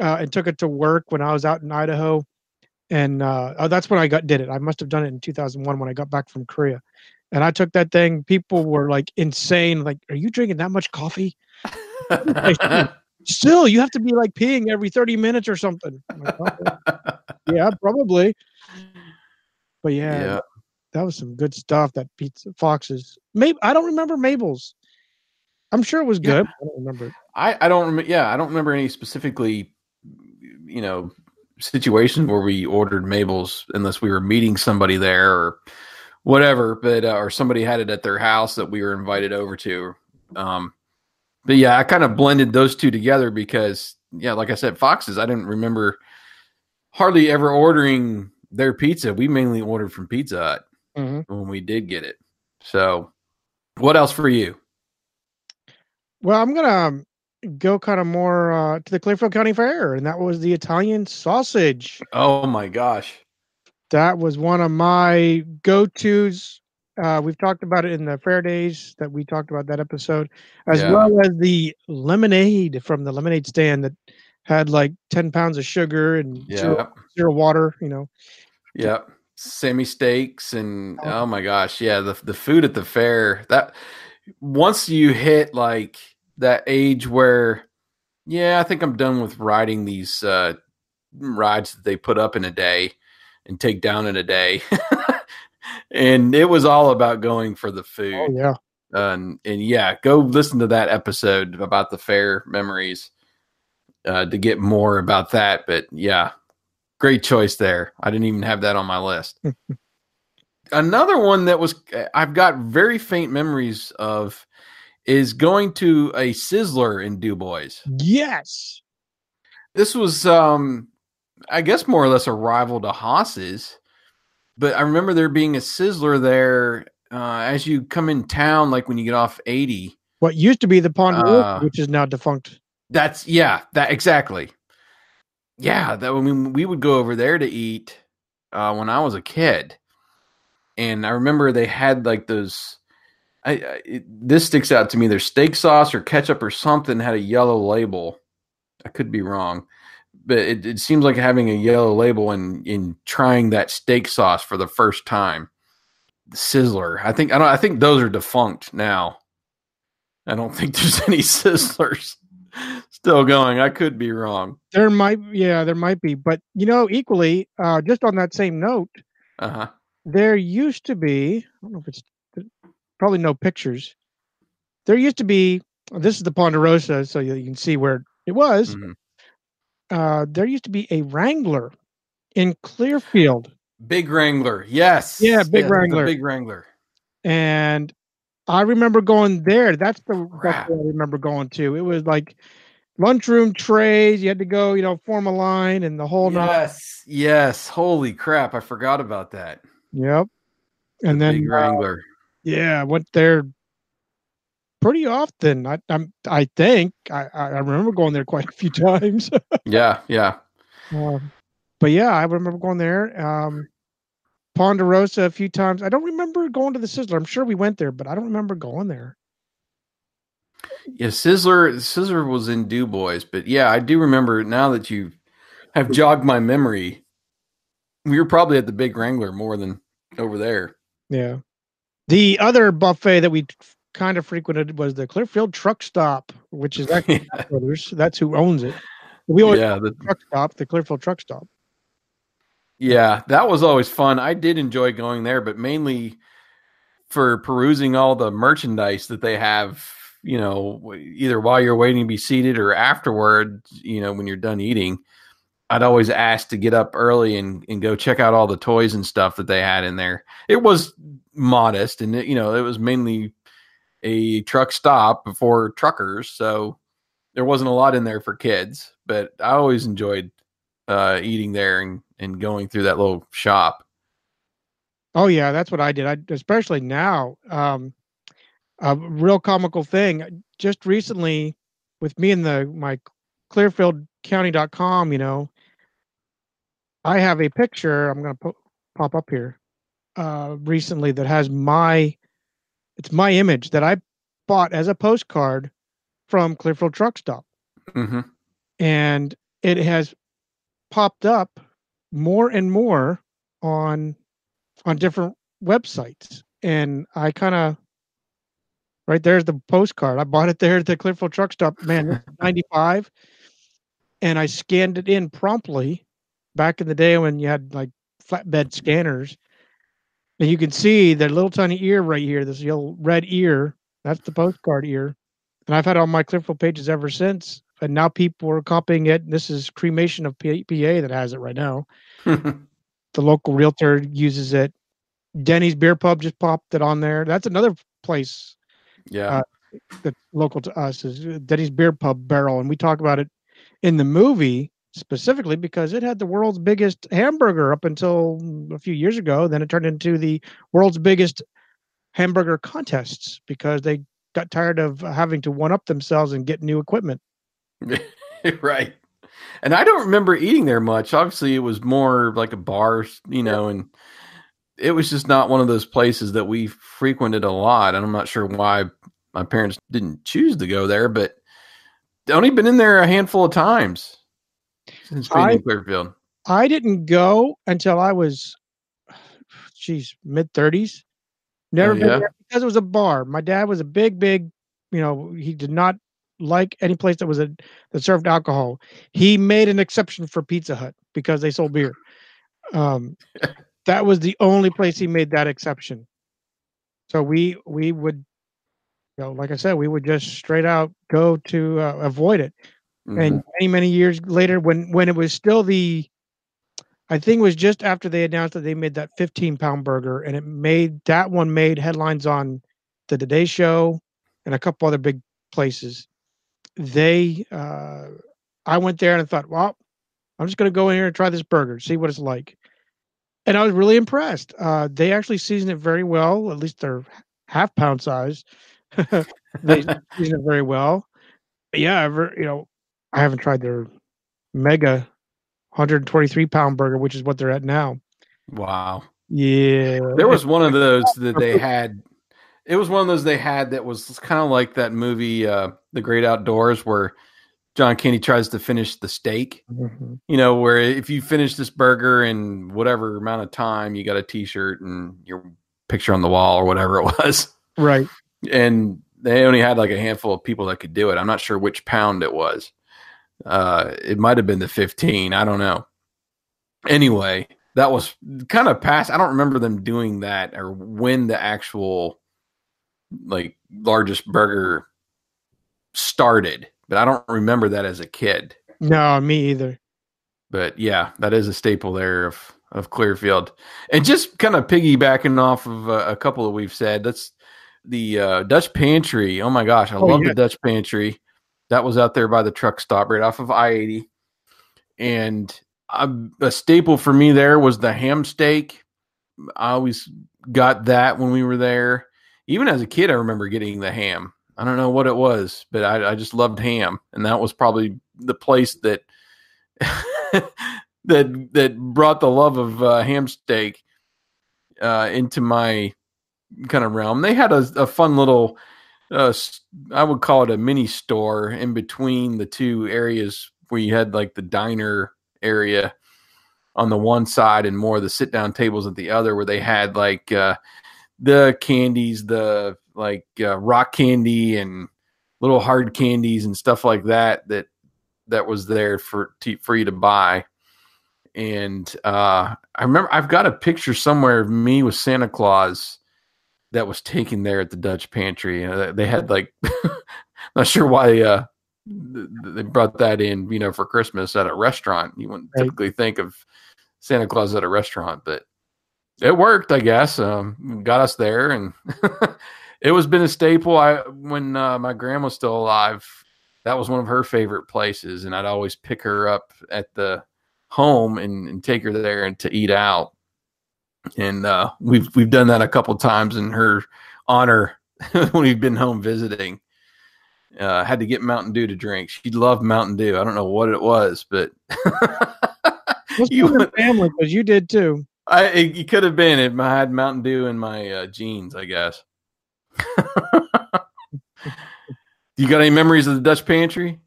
uh, and took it to work when I was out in Idaho. And uh, oh, that's when I got did it. I must have done it in 2001 when I got back from Korea. And I took that thing. People were like insane. Like, are you drinking that much coffee? Still, you have to be like peeing every 30 minutes or something. Like, yeah, probably. But yeah, yeah. that was some good stuff. That pizza Fox's. Maybe I don't remember Mabel's. I'm sure it was Yeah. good. I don't remember. I, I don't remember. Yeah, I don't remember any specifically, you know, situations where we ordered Mabel's unless we were meeting somebody there or whatever. But uh, or somebody had it at their house that we were invited over to. Um, but yeah, I kind of blended those two together because yeah, like I said, Fox's. I didn't remember hardly ever ordering their pizza. We mainly ordered from Pizza Hut Mhm. when we did get it. So, what else for you? Well, I'm gonna um, go kind of more uh, to the Clearfield County Fair, and that was the Italian sausage. Oh my gosh. That was one of my go-tos. Uh, we've talked about it in the fair days that we talked about that episode, as Yeah. well as the lemonade from the lemonade stand that had like 10 pounds of sugar and Yeah. zero water. You know, Yep. Semi steaks and oh my gosh, yeah, the the food at the fair. That once you hit like that age where yeah, I think I'm done with riding these uh rides that they put up in a day and take down in a day. and it was all about going for the food. oh yeah, and and yeah, go listen to that episode about the fair memories uh, to get more about that. But yeah, great choice there. I didn't even have that on my list. Another one that was I've got very faint memories of is going to a Sizzler in Dubois. yes, This was um I guess more or less a rival to Hoss's, but I remember there being a Sizzler there uh, as you come in town, like when you get off 80. what used to be the Pond Uh, which is now defunct. That's yeah, that exactly. Yeah, that I mean we would go over there to eat uh, when I was a kid, and I remember they had like those. I, I it, this sticks out to me. Their steak sauce or ketchup or something had a yellow label. I could be wrong, but it, it seems like having a yellow label in in trying that steak sauce for the first time. Sizzler. I think I don't. I think those are defunct now. I don't think there's any Sizzlers still going. I could be wrong. There might, yeah, there might be, but you know, equally, uh, just on that same note, Uh huh. there used to be. I don't know if it's probably no pictures. There used to be. This is the Ponderosa, so you, you can see where it was. Mhm. Uh, there used to be a Wrangler in Clearfield, Big Wrangler. Yes. Yeah, Big the Wrangler. Big Wrangler. and I remember going there. That's the that's. I remember going to. It was like lunchroom trays. You had to go, you know, form a line and the whole. Yes. Yes. Holy crap! I forgot about that. Yep. And The then Big uh, Wrangler. Yeah, I went there pretty often. I, I'm, I think I, I remember going there quite a few times. yeah, yeah. Um, but yeah, I remember going there. Um, Ponderosa a few times. I don't remember going to the Sizzler. I'm sure we went there, but I don't remember going there. Yeah, Sizzler Sizzler was in Du Bois, but yeah, I do remember now that you have jogged my memory. We were probably at the Big Wrangler more than over there. Yeah. The other buffet that we kind of frequented was the Clearfield Truck Stop, which is actually Brothers. That's who owns it. We always yeah, the truck stop, the Clearfield Truck Stop. Yeah, that was always fun. I did enjoy going there, but mainly for perusing all the merchandise that they have, you know, either while you're waiting to be seated or afterward, you know, when you're done eating. I'd always ask to get up early and, and go check out all the toys and stuff that they had in there. It was modest and, it, you know, it was mainly a truck stop for truckers. So there wasn't a lot in there for kids, but I always enjoyed uh, eating there and, and going through that little shop. Oh yeah, that's what I did. I especially now. Um, a real comical thing. Just recently, with me and the my ClearfieldCounty.com, you know, I have a picture. I'm going to pop up here. Uh, recently, that has my it's my image that I bought as a postcard from Clearfield Truck Stop, mm-hmm. and it has popped up more and more on on different websites and i kind of right there's the postcard i bought it there at the clearfield truck stop man 95 and i scanned it in promptly back in the day when you had like flatbed scanners and you can see the little tiny ear right here this yellow red ear that's the postcard ear and i've had on my clearfield pages ever since and now people are copying it. This is cremation of PA that has it right now. the local realtor uses it. Denny's Beer Pub just popped it on there. That's another place. Yeah. Uh, that's local to us is Denny's Beer Pub Barrel, and we talk about it in the movie specifically because it had the world's biggest hamburger up until a few years ago. Then it turned into the world's biggest hamburger contests because they got tired of having to one up themselves and get new equipment. right. And I don't remember eating there much. Obviously, it was more like a bar, you know, and it was just not one of those places that we frequented a lot. And I'm not sure why my parents didn't choose to go there, but only been in there a handful of times since being I, in Clearfield. I didn't go until I was, geez, mid 30s. Never oh, been yeah? there because it was a bar. My dad was a big, big, you know, he did not like any place that was a that served alcohol. He made an exception for Pizza Hut because they sold beer. Um, that was the only place he made that exception. So we we would, you know, like I said, we would just straight out go to uh, avoid it. Mm-hmm. And many many years later, when when it was still the, I think it was just after they announced that they made that 15 pound burger, and it made that one made headlines on the Today Show and a couple other big places they uh, I went there and I thought, well, I'm just going to go in here and try this burger, see what it's like. And I was really impressed. Uh, they actually season it very well. At least they're half pound size. they season it very well. But yeah, ever you know, I haven't tried their mega 123 pound burger, which is what they're at now. Wow. Yeah. There was one of those that they had it was one of those they had that was kind of like that movie, uh, The Great Outdoors, where John Candy tries to finish the steak. Mm-hmm. You know, where if you finish this burger in whatever amount of time, you got a T-shirt and your picture on the wall or whatever it was. Right. And they only had like a handful of people that could do it. I'm not sure which pound it was. Uh, it might have been the 15. I don't know. Anyway, that was kind of past. I don't remember them doing that or when the actual like largest burger started, but I don't remember that as a kid. No, me either. But yeah, that is a staple there of of Clearfield. And just kind of piggybacking off of a, a couple that we've said, that's the uh, Dutch Pantry. Oh my gosh, I oh, love yeah. the Dutch Pantry. That was out there by the truck stop right off of I eighty, and a, a staple for me there was the ham steak. I always got that when we were there even as a kid, I remember getting the ham. I don't know what it was, but I, I just loved ham, and that was probably the place that that that brought the love of uh, ham steak uh, into my kind of realm. They had a, a fun little, uh, I would call it a mini store in between the two areas where you had like the diner area on the one side and more of the sit down tables at the other, where they had like uh, the candies, the like uh, rock candy and little hard candies and stuff like that that that was there for to, for you to buy. And uh, I remember I've got a picture somewhere of me with Santa Claus that was taken there at the Dutch pantry. Uh, they had like, not sure why uh, they brought that in, you know, for Christmas at a restaurant. You wouldn't right. typically think of Santa Claus at a restaurant, but it worked, I guess. Um, got us there, and it was been a staple. I when uh, my grandma was still alive, that was one of her favorite places, and I'd always pick her up at the home and, and take her there and to eat out. And uh, we've we've done that a couple times in her honor when we've been home visiting. Uh, had to get Mountain Dew to drink. She loved Mountain Dew. I don't know what it was, but you went, family because you did too. I it, it, could have been if I had Mountain Dew in my uh, jeans, I guess. you got any memories of the Dutch pantry?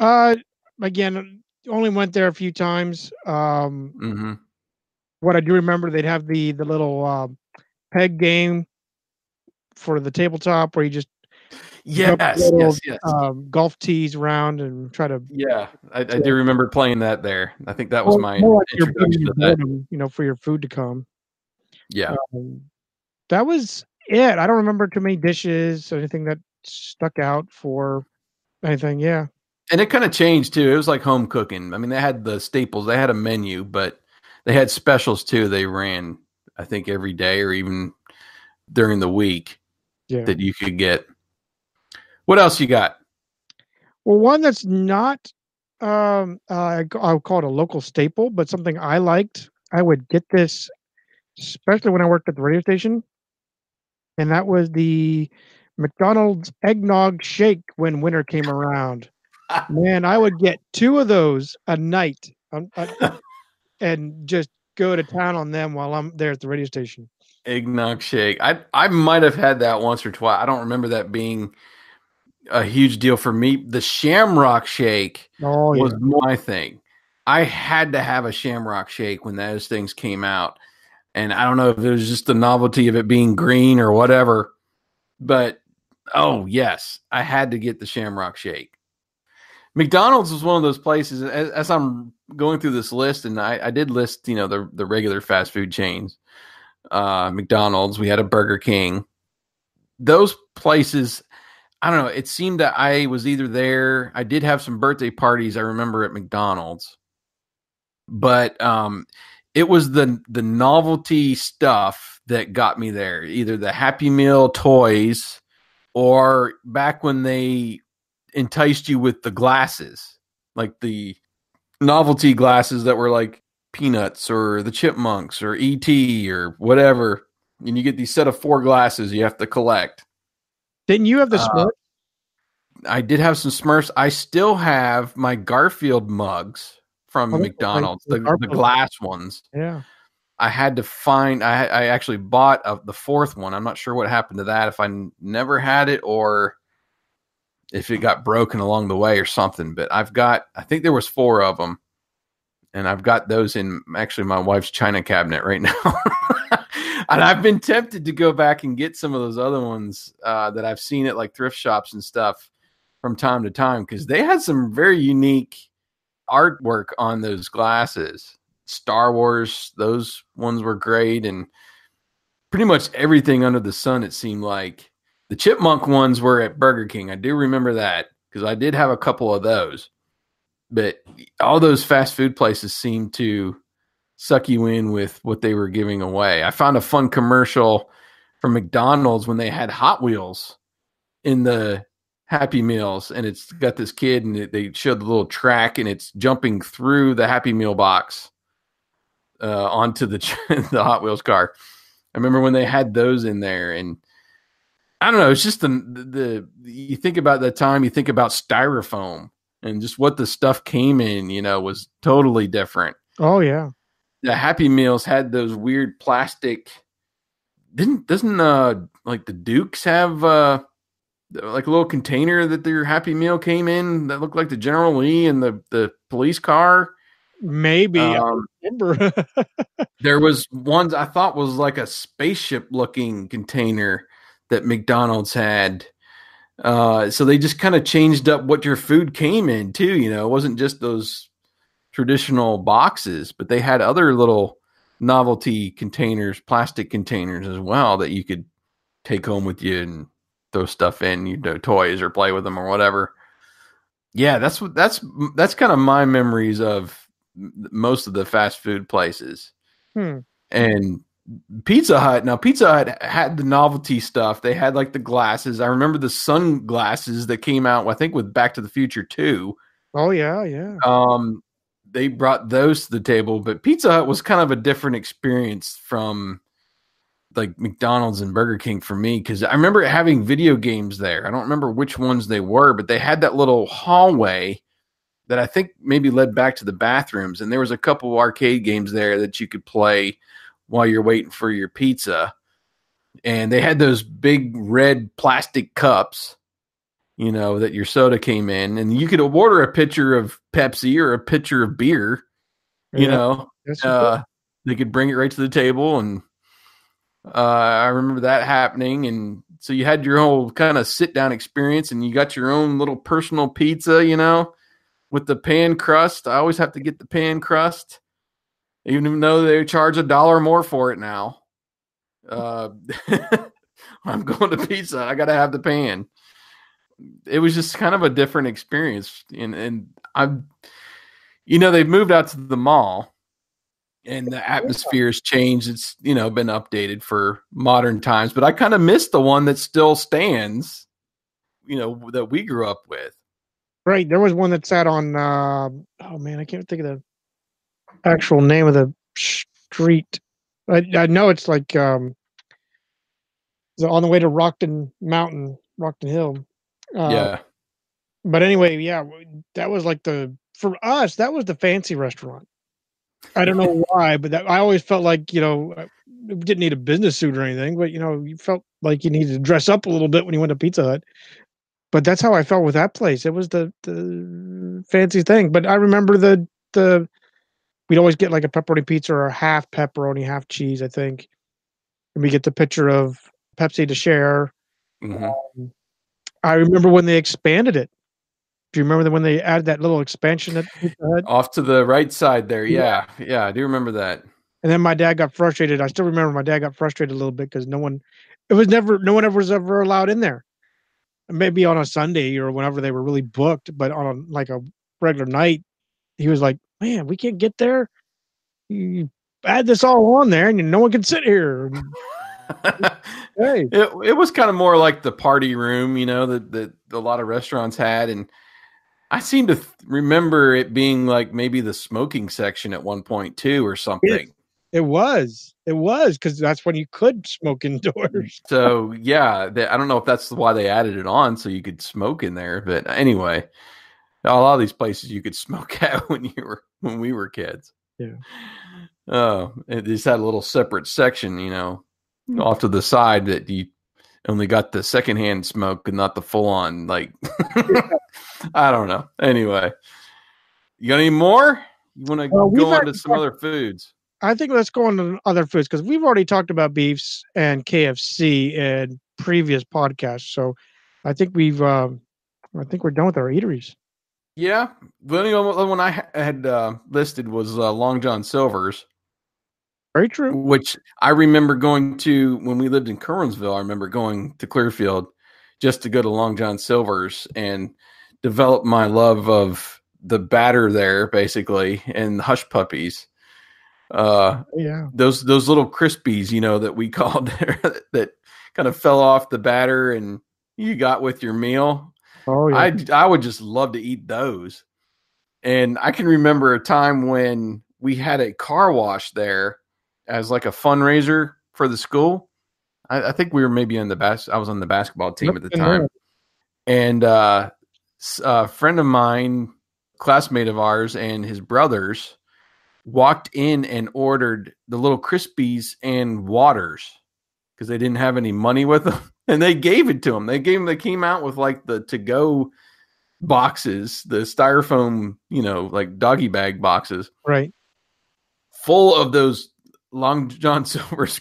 Uh, again, only went there a few times. Um, mm-hmm. What I do remember, they'd have the the little uh, peg game for the tabletop where you just yes, little, yes, yes. Um, golf tees around and try to. Yeah, I, I, do remember playing that there. I think that was my like introduction to that. you know, for your food to come. Yeah, um, that was it. I don't remember too many dishes or anything that stuck out for anything. Yeah, and it kind of changed too. It was like home cooking. I mean, they had the staples. They had a menu, but they had specials too. They ran, I think, every day or even during the week yeah. that you could get. What else you got? Well, one that's not, um, uh, I'll call it a local staple, but something I liked. I would get this, especially when I worked at the radio station, and that was the McDonald's eggnog shake when winter came around. Man, I would get two of those a night um, uh, and just go to town on them while I'm there at the radio station. Eggnog shake. I I might have had that once or twice. I don't remember that being a huge deal for me. The Shamrock Shake oh, yeah. was my thing. I had to have a Shamrock Shake when those things came out. And I don't know if it was just the novelty of it being green or whatever, but oh yes, I had to get the Shamrock Shake. McDonald's was one of those places. As, as I'm going through this list, and I, I, did list, you know, the the regular fast food chains. Uh, McDonald's. We had a Burger King. Those places, I don't know. It seemed that I was either there. I did have some birthday parties. I remember at McDonald's, but um, it was the the novelty stuff that got me there. Either the Happy Meal toys, or back when they enticed you with the glasses, like the novelty glasses that were like peanuts or the chipmunks or ET or whatever. And you get these set of four glasses you have to collect. Didn't you have the uh, Smurfs? I did have some Smurfs. I still have my Garfield mugs from oh, McDonald's, the, the, glass ones. Yeah. I had to find. I I actually bought a, the fourth one. I'm not sure what happened to that. If I n- never had it or if it got broken along the way or something. But I've got, I think there was four of them, and I've got those in actually my wife's china cabinet right now. and I've been tempted to go back and get some of those other ones uh, that I've seen at like thrift shops and stuff from time to time because they had some very unique artwork on those glasses. Star Wars, those ones were great, and pretty much everything under the sun. It seemed like the chipmunk ones were at Burger King. I do remember that because I did have a couple of those. But all those fast food places seem to suck you in with what they were giving away. I found a fun commercial from McDonald's when they had Hot Wheels in the Happy Meals, and it's got this kid, and they showed the little track, and it's jumping through the Happy Meal box uh, onto the the Hot Wheels car. I remember when they had those in there, and I don't know. It's just the, the the you think about that time. You think about styrofoam and just what the stuff came in. You know, was totally different. Oh yeah. The Happy Meals had those weird plastic. Didn't doesn't uh like the Dukes have uh like a little container that their Happy Meal came in that looked like the General Lee and the the police car. Maybe Um, I remember. There was ones I thought was like a spaceship looking container that McDonald's had. Uh, so they just kind of changed up what your food came in too. You know, it wasn't just those traditional boxes, but they had other little novelty containers, plastic containers as well that you could take home with you and throw stuff in, you know, toys or play with them or whatever. Yeah, that's what that's that's kind of my memories of most of the fast food places Hmm. and Pizza Hut. Now, Pizza Hut had the novelty stuff. They had like the glasses. I remember the sunglasses that came out. I think with Back to the Future too. Oh yeah, yeah. Um, they brought those to the table, but Pizza Hut was kind of a different experience from like McDonald's and Burger King for me because I remember having video games there. I don't remember which ones they were, but they had that little hallway that I think maybe led back to the bathrooms, and there was a couple of arcade games there that you could play while you're waiting for your pizza. And they had those big red plastic cups, you know, that your soda came in, and you could order a pitcher of Pepsi or a pitcher of beer, you Yeah, know, uh, they could bring it right to the table. And uh, i remember that happening. And so you had your whole kind of sit down experience and you got your own little personal pizza you know with the pan crust. I always have to get the pan crust even though they charge a dollar more for it now. Uh, i'm going to pizza. I gotta have the pan. It was just kind of a different experience and and i'm you know they've moved out to the mall and the atmosphere has changed. It's you know been updated for modern times but i kind of miss the one that still stands you know that we grew up with. Right. There was one that sat on. Uh, oh man, I can't think of the actual name of the street. I, I know it's like um, on the way to Rockton Mountain, Rockton Hill. Uh, yeah But anyway, yeah, that was like the for us. That was the fancy restaurant. I don't know why, but that, I always felt like you know didn't need a business suit or anything, but you know you felt like you needed to dress up a little bit when you went to Pizza Hut. But that's how I felt with that place. It was the the fancy thing. But I remember the the we'd always get like a pepperoni pizza or a half pepperoni, half cheese, I think, and we get the picture of Pepsi to share. Mhm. I remember when they expanded it. Do you remember when they added that little expansion at Pizza off to the right side there yeah yeah i do remember that And then my dad got frustrated. I still remember my dad got frustrated a little bit because no one, it was never, no one ever was ever allowed in there. Maybe on a Sunday or whenever they were really booked, but on a, like a regular night, he was like, "Man, we can't get there. You add this all on there, and no one can sit here." Hey, it, it was kind of more like the party room you know that, that a lot of restaurants had and i seem to th- remember it being like maybe the smoking section at one point too or something it was, it was because that's when you could smoke indoors. so yeah they, i don't know if that's why they added it on so you could smoke in there but anyway a lot of these places you could smoke at when you were when we were kids Yeah. oh it just had a little separate section you know off to the side that you only got the secondhand smoke and not the full on like i don't know anyway you got any more you want to Well, go on to some talked- other foods I think let's go on to other foods because we've already talked about beefs and KFC in previous podcasts. So I think we've, um, I think we're done with our eateries. Yeah, the only one one I had uh, listed was uh, Long John Silver's, Very true. which I remember going to when we lived in Curwensville. I remember going to Clearfield just to go to Long John Silver's and develop my love of the batter there, basically, and hush puppies. Uh, Yeah. those those little crispies, you know, that we called that kind of fell off the batter and you got with your meal. Oh yeah. I I would just love to eat those. And I can remember a time when we had a car wash there as like a fundraiser for the school. I, I think we were maybe in the bas- I was on the basketball team at the time, there. and uh, a friend of mine, classmate of ours, and his brothers walked in and ordered the little Krispies and waters because they didn't have any money with them, and they gave it to them. They gave them. They came out with like the to go boxes, the styrofoam, you know, like doggy bag boxes Right. full of those Long John Silver's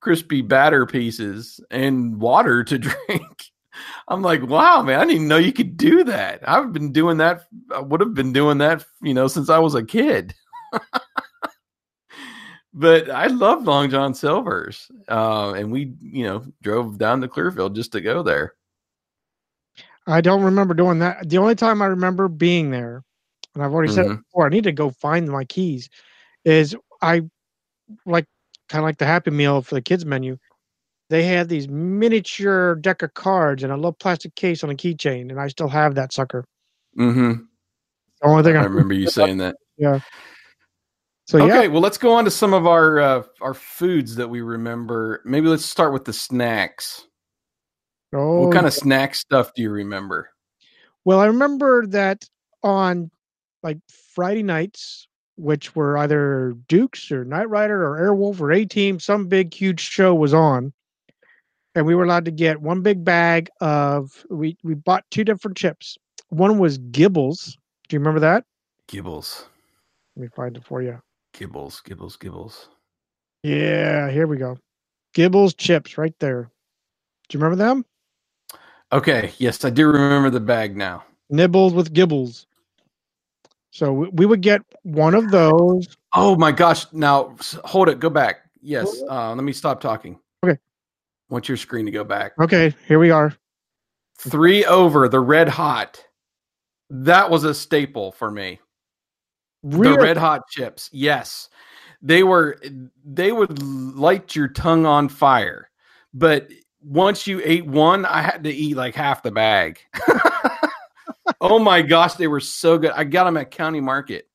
crispy batter pieces and water to drink. I'm like, wow, man, I didn't even know you could do that. I've been doing that. I would have been doing that, you know, since I was a kid. but I love Long John Silver's, uh, and we, you know, drove down to Clearfield just to go there. I don't remember doing that. The only time I remember being there, and I've already said it Mhm. before, I need to go find my keys, is I like kind of like the Happy Meal for the kids menu. They had these miniature deck of cards and a little plastic case on a keychain, and I still have that sucker. Mm-hmm. The only thing I I, remember you saying that. So yeah, okay, well, let's go on to some of our uh, our foods that we remember. Maybe let's start with the snacks. oh, What kind of snack stuff do you remember? Well, I remember that on like Friday nights, which were either Dukes or Knight Rider or Airwolf or A Team, some big huge show was on, and we were allowed to get one big bag of we we bought two different chips. One was Gibbles. Do you remember that? Gibbles, Let me find it for you. Gibbles, Gibbles, Gibbles. Yeah, here we go. Gibbles chips right there. Do you remember them? Okay, yes, I do remember the bag now. Nibbles with Gibbles. So we, we would get one of those. Oh my gosh! Now hold it. Go back. Yes. Uh, let me stop talking. Okay. Want your screen to go back. Okay, here we are. Three over the red hot. That was a staple for me. The red hot chips. Yes. They were they would light your tongue on fire. But once you ate one, I had to eat like half the bag. oh my gosh, they were so good. I got them at County Market.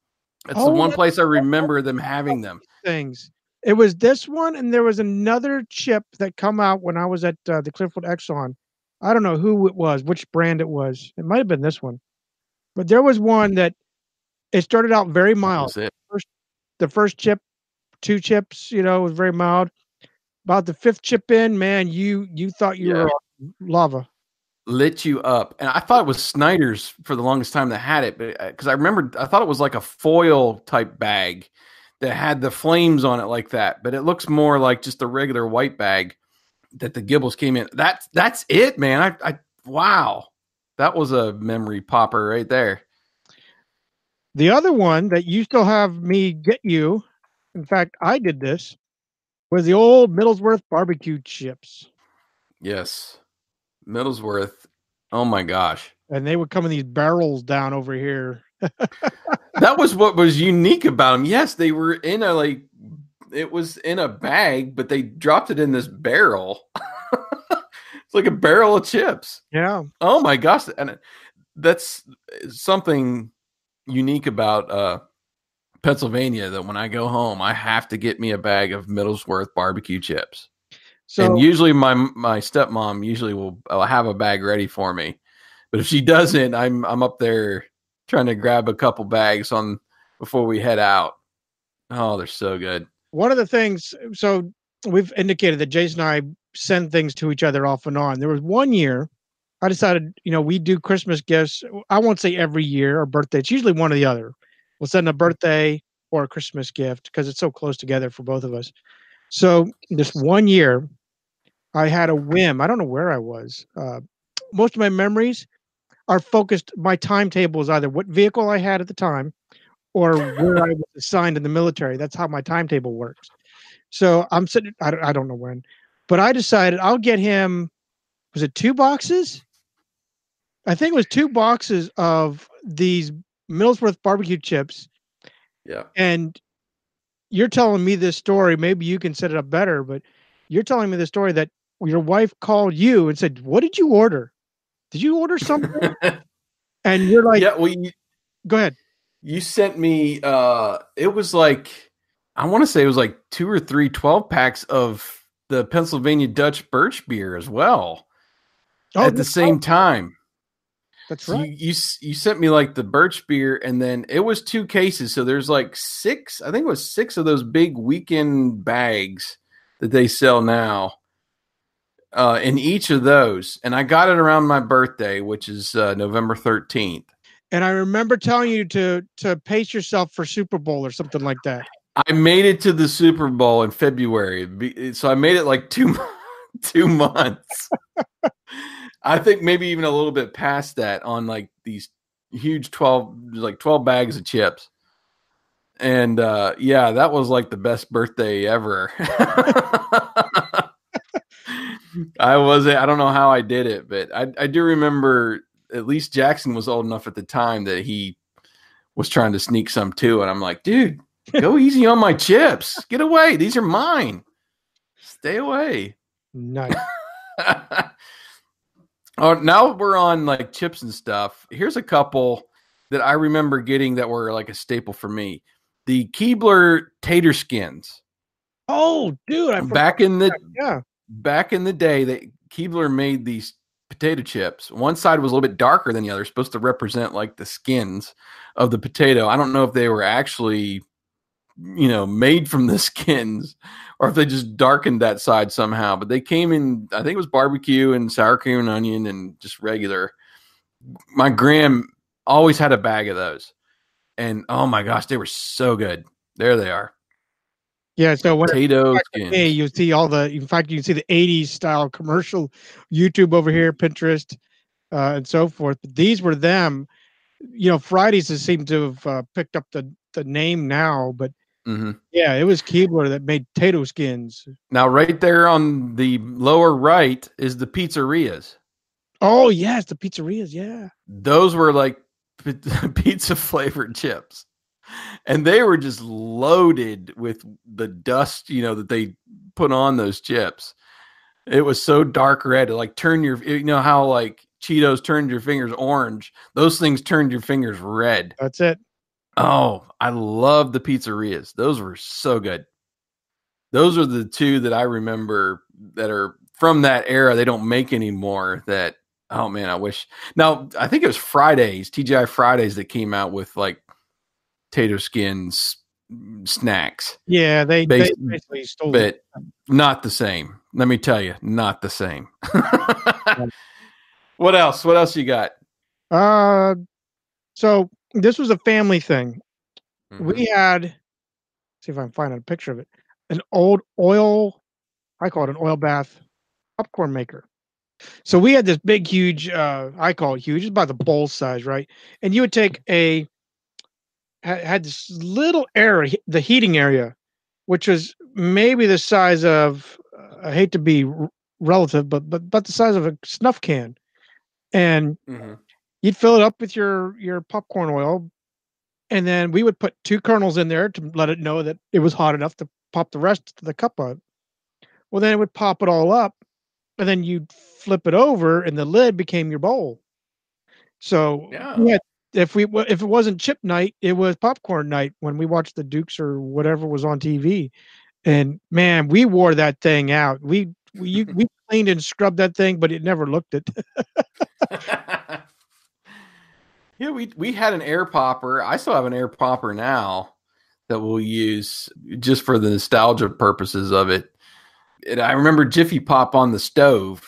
That's the one that's- place I remember them having them. things. It was this one, and there was another chip that come out when I was at uh, the Clearfield Exxon. I don't know who it was, which brand it was. It might have been this one, but there was one that it started out very mild. it. The first chip, two chips, you know, was very mild. About the fifth chip in, man, you you thought you Yeah. were lava. lit you up. And I thought it was Snyder's for the longest time that had it, but uh, because I remember, I thought it was like a foil type bag that had the flames on it like that. But it looks more like just a regular white bag that the Gibbles came in. That's that's it, man. I, I wow, that was a memory popper right there. The other one that you still have me get you, in fact, I did this, was the old Middlesworth barbecue chips. Yes, Middlesworth. Oh my gosh. and they would come in these barrels down over here. that was what was unique about them. Yes, they were in a like it was in a bag, but they dropped it in this barrel. it's like a barrel of chips. Yeah. Oh my gosh, and that's something unique about uh Pennsylvania that when I go home, I have to get me a bag of Middlesworth barbecue chips. So and usually my my stepmom usually will uh, have a bag ready for me. But if she doesn't, I'm I'm up there trying to grab a couple bags on before we head out. Oh, they're so good. one of the things, so we've indicated that Jason and I send things to each other off and on. There was one year I decided, you know, we do Christmas gifts. I won't say every year or birthday. It's usually one or the other. We'll send a birthday or a Christmas gift because it's so close together for both of us. So this one year, I had a whim. I don't know where I was. Uh, most of my memories are focused. My timetable is either what vehicle I had at the time or where I was assigned in the military. That's how my timetable works. So I'm sitting. I don't, I don't know when, but I decided I'll get him. Was it two boxes? I think it was two boxes of these Middlesworth barbecue chips. Yeah. And you're telling me this story. Maybe you can set it up better, but you're telling me the story that your wife called you and said, "What did you order? Did you order something?" and you're like, yeah, well you, "Go ahead." you sent me uh it was like I want to say it was like two or three 12 packs of the Pennsylvania Dutch Birch beer as well Oh, at the same right. time. That's right. you, you you sent me like the birch beer, and then it was two cases. So there's like six. I think it was six of those big weekend bags that they sell now. Uh, in each of those, and I got it around my birthday, which is uh, November thirteenth. And I remember telling you to to pace yourself for Super Bowl or something like that. I made it to the Super Bowl in February, so I made it like two two months. I think maybe even a little bit past that on like these huge twelve like twelve bags of chips. And uh yeah, that was like the best birthday ever. I wasn't I don't know how I did it, but I I do remember at least Jackson was old enough at the time that he was trying to sneak some too and I'm like, dude, go easy on my chips. Get away. These are mine. Stay away. Nice. oh, now we're on like chips and stuff. Here's a couple that I remember getting that were like a staple for me. The Keebler tater skins. Oh, dude, I Back in the that. Yeah. back in the day, that Keebler made these potato chips. One side was a little bit darker than the other, supposed to represent like the skins of the potato. I don't know if they were actually, you know, made from the skins or if they just darkened that side somehow. But they came in, I think it was barbecue and sour cream and onion and just regular. My gram always had a bag of those. And oh my gosh, they were so good. There they are. Yeah. So when Potato Hey, you see all the. In fact, you can see the '80s style commercial, YouTube over here, Pinterest, uh, and so forth. But these were them. You know, Fridays has seemed to have uh, picked up the the name now, but hmm yeah, it was Keebler that made potato skins. Now, right there on the lower right is the Pizzarias. Oh yes, the Pizzarias. Yeah. Those were like pizza flavored chips. And they were just loaded with the dust, you know, that they put on those chips. It was so dark red, it like turn your, you know, how like Cheetos turned your fingers orange. Those things turned your fingers red. That's it. Oh, I love the Pizzarias. Those were so good. Those are the two that I remember that are from that era. They don't make anymore. That oh man, I wish. Now I think it was Fridays, TGI Fridays, that came out with like tater skins snacks, Yeah, they, they basically stole it. but not the same. Let me tell you, not the same. what else? What else you got? Uh, so this was a family thing. Mm-hmm. We had, see if I can find a picture of it, an old oil, I call it an oil bath popcorn maker. So we had this big, huge, uh, I call it huge, it's about the bowl size, right? And you would take a, had, this little area, the heating area, which was maybe the size of, I hate to be relative, but but but the size of a snuff can, and Mhm. You'd fill it up with your your popcorn oil and then we would put two kernels in there to let it know that it was hot enough to pop the rest of the cup out well then it would pop it all up and then you'd flip it over and the lid became your bowl. So Yeah. had- if we if it wasn't chip night it was popcorn night when we watched the dukes or whatever was on tv and man we wore that thing out. We we, you- we cleaned and scrubbed that thing but it never looked it yeah, we we had an air popper. I still have an air popper now that we'll use just for the nostalgia purposes of it. And I remember Jiffy Pop on the stove,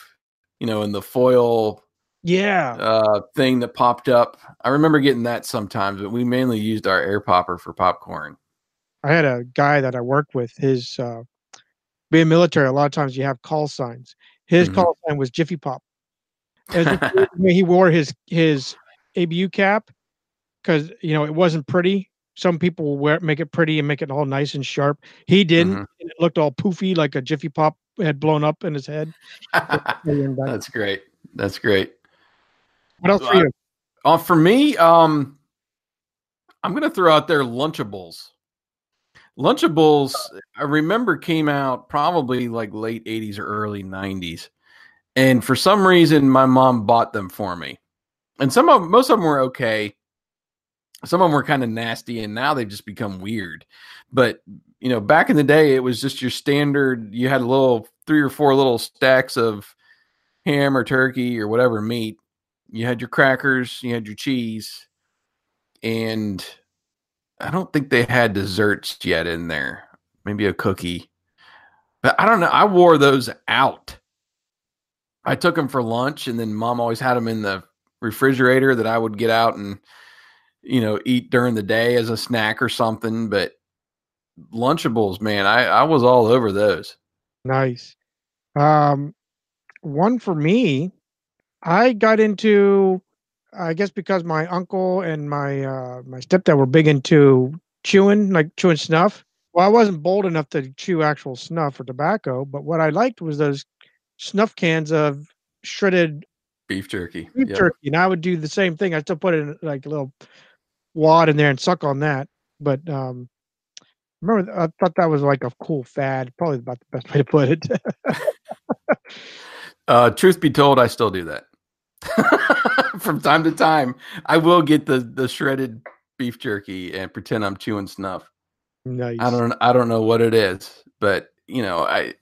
you know, in the foil yeah uh, thing that popped up. I remember getting that sometimes, but we mainly used our air popper for popcorn. I had a guy that I worked with. His uh, being military, a lot of times you have call signs. His Mhm. call sign was Jiffy Pop. As the way he wore his his ABU cap, because you know it wasn't pretty. Some people will wear make it pretty and make it all nice and sharp. He didn't. Mhm. and It looked all poofy, like a Jiffy Pop had blown up in his head. That's great. That's great. What else for you? Uh, for me, um, I'm gonna throw out there Lunchables. Lunchables, I remember came out probably like late '80s or early '90s, and for some reason, my mom bought them for me. And some of most of them were okay. some of them were kind of nasty, and now they've just become weird. But you know, back in the day, it was just your standard. You had a little three or four little stacks of ham or turkey or whatever meat. You had your crackers, you had your cheese, and I don't think they had desserts yet in there. Maybe a cookie. But I don't know. I wore those out. I took them for lunch, and then mom always had them in the refrigerator that I would get out and, you know, eat during the day as a snack or something. But Lunchables, man, I, I was all over those. Nice. Um, one for me, I got into, I guess because my uncle and my uh, my stepdad were big into chewing, like chewing snuff. Well, I wasn't bold enough to chew actual snuff or tobacco, but what I liked was those snuff cans of shredded beef jerky. Beef yep. jerky, and I would do the same thing. I still put it in like a little wad in there and suck on that. But um, remember, I thought that was like a cool fad. Probably about the best way to put it. uh, truth be told, I still do that from time to time. I will get the the shredded beef jerky and pretend I'm chewing snuff. Nice. I don't I don't know what it is, but you know, I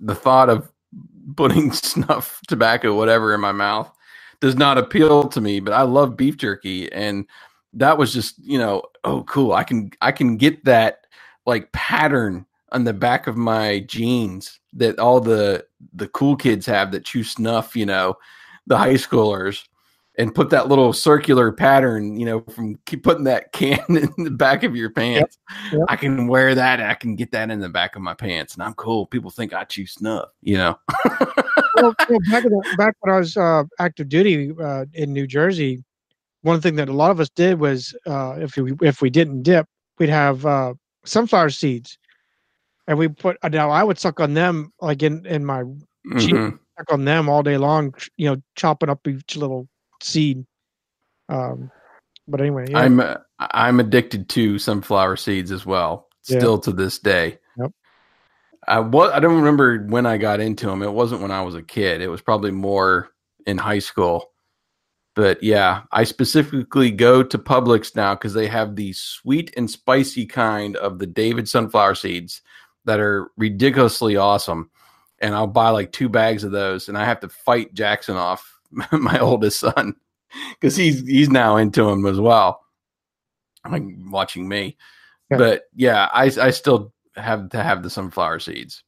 the thought of putting snuff, tobacco, whatever in my mouth does not appeal to me, but I love beef jerky and that was just, you know, oh cool. I can I can get that like pattern on the back of my jeans that all the the cool kids have that chew snuff, you know, the high schoolers and put that little circular pattern, you know, from keep putting that can in the back of your pants. Yep, yep. I can wear that. I can get that in the back of my pants, and I'm cool. People think I chew snuff, you know. well, well, back, the, back when I was uh, active duty uh, in New Jersey, one thing that a lot of us did was uh, if we if we didn't dip, we'd have uh, sunflower seeds, and we put. Now I would suck on them like in in my mm-hmm. suck on them all day long. You know, chopping up each little seed. Um, but anyway, yeah. I'm uh, I'm addicted to sunflower seeds as well, still yeah. to this day. Yep. I was I don't remember when I got into them. It wasn't when I was a kid. It was probably more in high school. But yeah, I specifically go to Publix now because they have the sweet and spicy kind of the David sunflower seeds that are ridiculously awesome. And I'll buy like two bags of those, and I have to fight Jackson off my oldest son because he's he's now into him as well. Like watching me, yeah. but yeah, I I still have to have the sunflower seeds.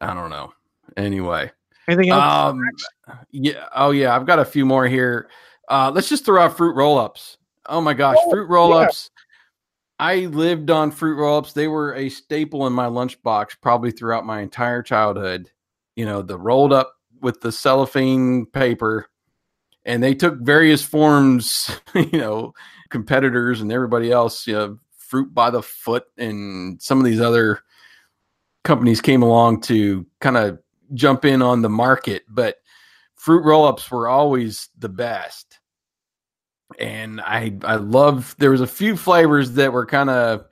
I don't know. Anyway, anything else? Um, yeah. Oh yeah, I've got a few more here. Uh, let's just throw out fruit roll-ups. Oh my gosh, oh, fruit roll-ups. Yeah. I lived on fruit roll-ups. They were a staple in my lunchbox probably throughout my entire childhood. You know, the rolled up with the cellophane paper and they took various forms, you know, competitors and everybody else, you know, fruit by the foot and some of these other companies came along to kind of jump in on the market, but fruit roll-ups were always the best. And I I love there was a few flavors that were kind of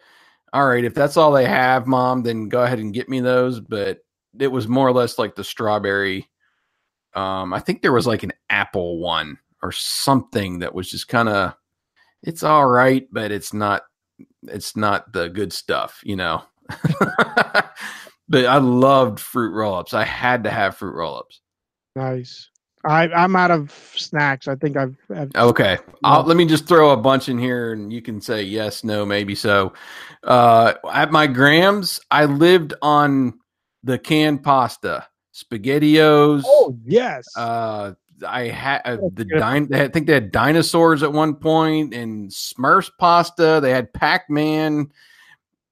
all right, if that's all they have, mom, then go ahead and get me those, but it was more or less like the strawberry um, I think there was like an Apple one or something that was just kind of it's all right, but it's not it's not the good stuff, you know. but I loved fruit roll-ups. I had to have fruit roll-ups. Nice. I I'm out of snacks. I think I've, I've okay. I'll, let me just throw a bunch in here, and you can say yes, no, maybe so. Uh, at my Grams, I lived on the canned pasta spaghettios. Oh yes. Uh, I had uh, the din- I think they had dinosaurs at one point and Smurfs pasta. They had Pac Man.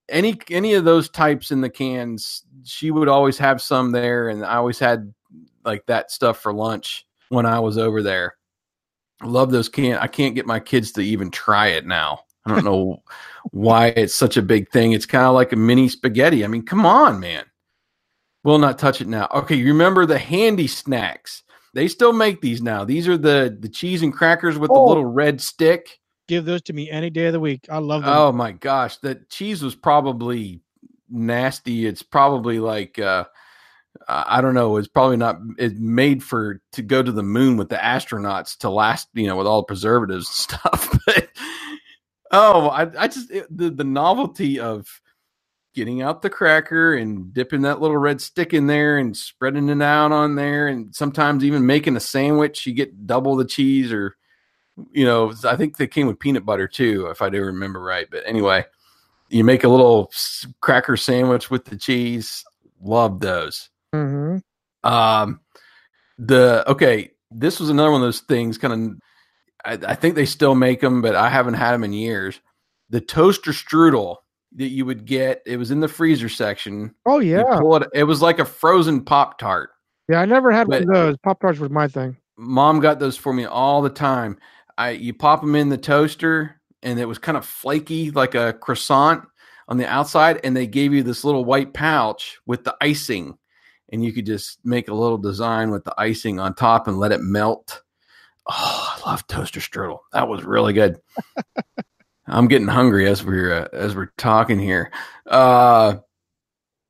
Any any of those types in the cans, she would always have some there, and I always had like that stuff for lunch when I was over there. I love those can. I can't get my kids to even try it now. I don't know why it's such a big thing. It's kind of like a mini spaghetti. I mean, come on, man. Will not touch it now. Okay, you remember the handy snacks? They still make these now. These are the the cheese and crackers with oh. the little red stick. Give those to me any day of the week. I love them. Oh my gosh, that cheese was probably nasty. It's probably like uh I don't know. It's probably not. It's made for to go to the moon with the astronauts to last. You know, with all the preservatives and stuff. but Oh, I, I just it, the the novelty of getting out the cracker and dipping that little red stick in there and spreading it out on there, and sometimes even making a sandwich. You get double the cheese, or you know, I think they came with peanut butter too, if I do remember right. But anyway, you make a little cracker sandwich with the cheese. Love those. Mm-hmm. Um, the okay, this was another one of those things. Kind of, I, I, think they still make them, but I haven't had them in years. The toaster strudel that you would get, it was in the freezer section. Oh yeah, it, it, was like a frozen pop tart. Yeah, I never had but one of those. Pop tarts was my thing. Mom got those for me all the time. I you pop them in the toaster, and it was kind of flaky, like a croissant on the outside, and they gave you this little white pouch with the icing and you could just make a little design with the icing on top and let it melt. Oh, I love toaster strudel. That was really good. I'm getting hungry as we're uh, as we're talking here. Uh,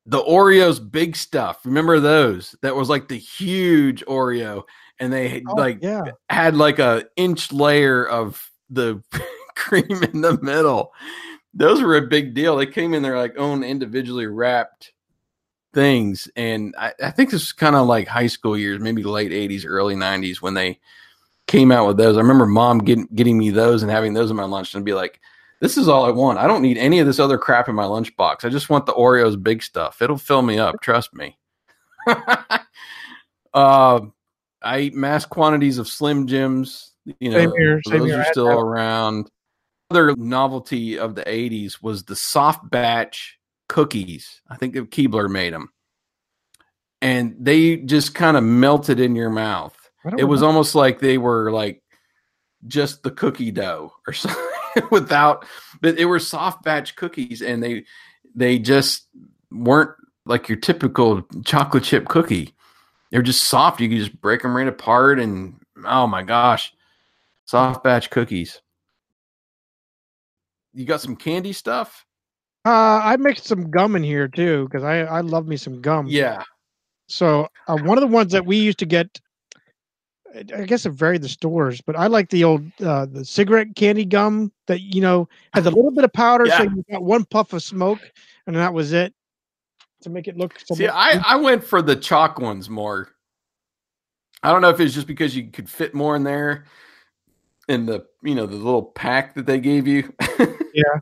the Oreos big stuff. Remember those? That was like the huge Oreo, and they oh, like yeah. had like a inch layer of the cream in the middle. Those were a big deal. They came in their like own individually wrapped things. And I, I think this is kind of like high school years, maybe late 80s, early 90s when they came out with those. I remember mom getting, getting me those and having those in my lunch and be like, this is all I want. I don't need any of this other crap in my lunchbox. I just want the Oreos big stuff. It'll fill me up. Trust me. uh, I eat mass quantities of Slim Jims. You know, here, those are still around. Other novelty of the 80s was the soft batch cookies. I think Keebler made them, and they just kind of melted in your mouth. It was almost like they were like just the cookie dough or something without, but it were soft batch cookies, and they they just weren't like your typical chocolate chip cookie. They're just soft. You can just break them right apart, and oh my gosh, soft batch cookies. You got some candy stuff? Uh, I mixed some gum in here too because I I love me some gum. Yeah. So uh, one of the ones that we used to get, I guess it varied the stores, but I like the old uh, the cigarette candy gum that you know has a little bit of powder, yeah. so you got one puff of smoke, and that was it to make it look. See, I I went for the chalk ones more. I don't know if it's just because you could fit more in there, in the you know the little pack that they gave you. yeah.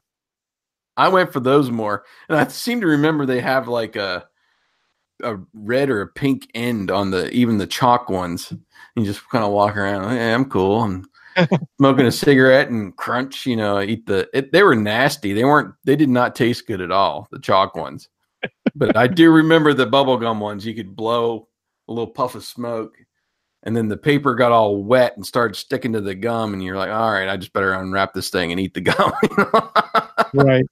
I went for those more, and I seem to remember they have like a a red or a pink end on the even the chalk ones. You just kind of walk around. Hey, I'm cool. I'm smoking a cigarette and crunch. You know, eat the. It, they were nasty. They weren't. They did not taste good at all. The chalk ones, but I do remember the bubblegum ones. You could blow a little puff of smoke, and then the paper got all wet and started sticking to the gum, and you're like, all right, I just better unwrap this thing and eat the gum. right.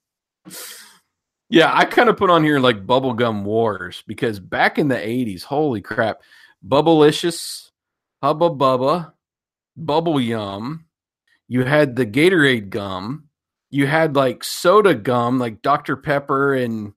Yeah, I kind of put on here like bubblegum wars because back in the 80s, holy crap, Bubblicious, Hubba Bubba, Bubble Yum, you had the Gatorade gum, you had like soda gum, like Dr. Pepper and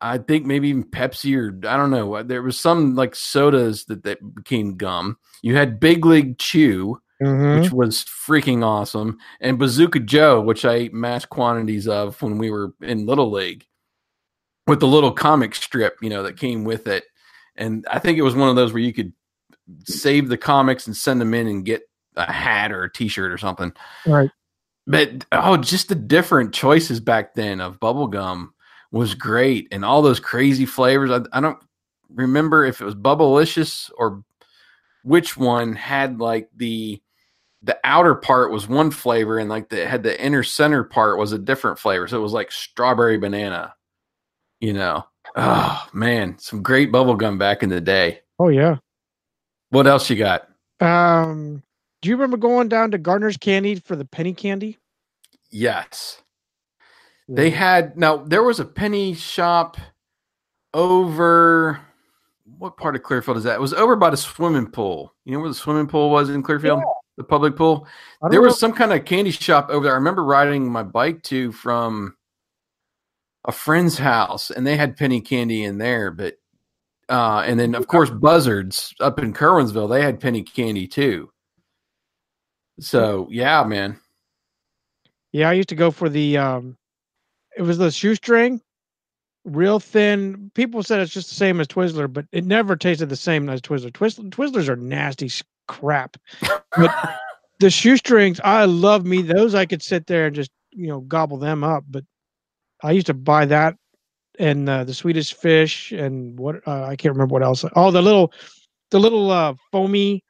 I think maybe even Pepsi or I don't know. There was some like sodas that, that became gum. You had Big League Chew, mm-hmm. which was freaking awesome, and Bazooka Joe, which I ate mass quantities of when we were in Little League, with the little comic strip, you know, that came with it. And I think it was one of those where you could save the comics and send them in and get a hat or a T-shirt or something. Right. But oh, just the different choices back then of bubblegum was great, and all those crazy flavors. I, I don't remember if it was Bubblicious or which one had like the the outer part was one flavor and like the had the inner center part was a different flavor. So it was like strawberry banana. You know. Oh man, some great bubble gum back in the day. Oh yeah. What else you got? Um do you remember going down to Gardner's Candy for the penny candy? Yes. Yeah. They had now there was a penny shop over what part of Clearfield is that? It was over by the swimming pool. You know where the swimming pool was in Clearfield? Yeah the public pool. There was some kind of candy shop over there. I remember riding my bike to from a friend's house, and they had penny candy in there. But uh, and then of course Buzzards up in Curwensville, they had penny candy too. So yeah, man. Yeah, I used to go for the um it was the shoestring, real thin. People said it's just the same as Twizzler, but it never tasted the same as Twizzler. Twizzler Twizzlers are nasty crap. But the shoestrings, I love me those. I could sit there and just you know gobble them up. But I used to buy that and uh, the Swedish fish and what uh, I can't remember what else. Oh, the little, the little uh, foamy.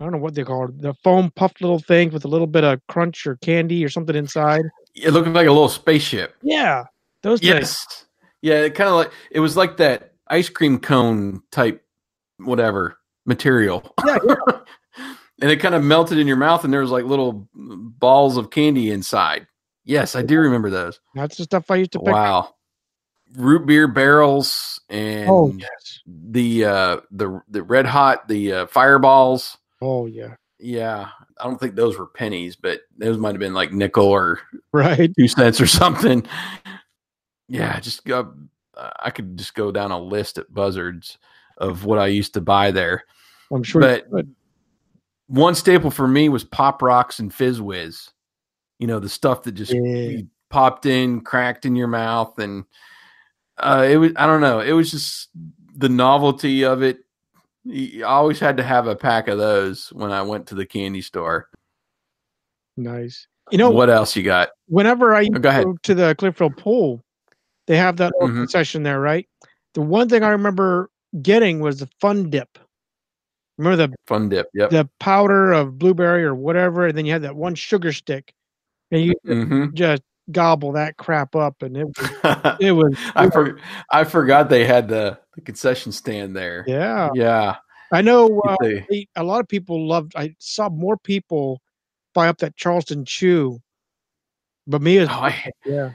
I don't know what they call it. The foam puffed little things with a little bit of crunch or candy or something inside. It looked like a little spaceship. Yeah, those things. Yeah, it kind of like it was like that ice cream cone type whatever material. Yeah, and it kind of melted in your mouth and there was like little balls of candy inside. Yes, I do remember those. That's the stuff I used to pick. Wow. Root beer barrels and Oh yes. the uh the the red hot the uh, fireballs. Oh yeah. Yeah. I don't think those were pennies, but those might have been like nickel or Right. two cents or something. Yeah, just go. I could just go down a list at Buzzards of what I used to buy there. I'm sure. But- One staple for me was Pop Rocks and Fizz Whiz. You know, the stuff that just Yeah. popped in, cracked in your mouth, and uh, it was. I don't know. It was just the novelty of it. I always had to have a pack of those when I went to the candy store. nice. You know, what else you got? whenever I Oh, go ahead. to the Clearfield pool, they have that Mhm. concession there, right? The one thing I remember getting was the Fun Dip. Remember the Fun dip. Yep. the powder of blueberry or whatever, and then you had that one sugar stick, and you hmm just gobble that crap up, and it was, it was I for, I forgot they had the, the concession stand there. yeah. Yeah. I know uh, they- a lot of people loved. I saw more people buy up that Charleston Chew, but me as Oh, I, yeah.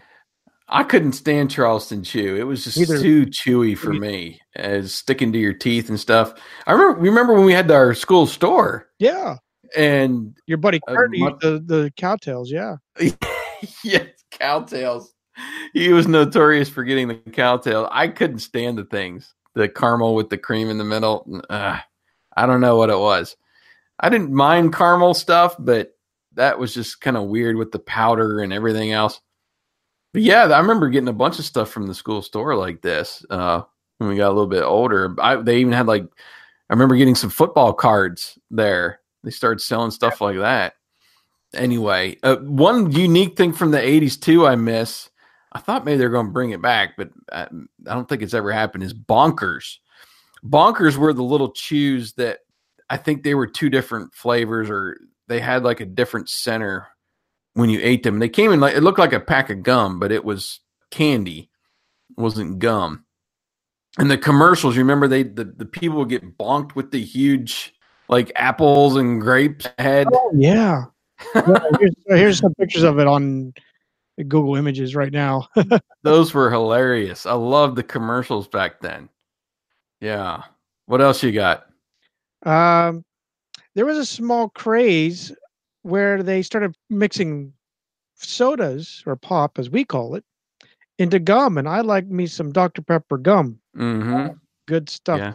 I couldn't stand Charleston Chew. It was just too chewy for me, as sticking to your teeth and stuff. I remember. Remember when we had our school store Yeah, and your buddy Uh, Kurt my- the the Cow Tales. Yeah, yes, Cow Tales. He was notorious for getting the Cow Tale. I couldn't stand the things. The caramel with the cream in the middle. Uh, I don't know what it was. I didn't mind caramel stuff, but that was just kind of weird with the powder and everything else. But yeah, I remember getting a bunch of stuff from the school store like this uh, when we got a little bit older. I, they even had like, I remember getting some football cards there. They started selling stuff like that anyway, uh, one unique thing from the 80s too I miss. I thought maybe they're going to bring it back, but I, I don't think it's ever happened. Is bonkers. Bonkers were the little chews that I think they were two different flavors, or they had like a different center when you ate them. They came in like it looked like a pack of gum, but it was candy, it wasn't gum. And the commercials, you remember they the, the people would get bonked with the huge like apples and grapes head. oh yeah. Here's, here's some pictures of it on Google Images right now. Those were hilarious. I loved the commercials back then. Yeah. What else you got? Um, there was a small craze where they started mixing sodas or pop, as we call it, into gum, and I like me some Dr Pepper gum. hmm Good stuff. Yeah.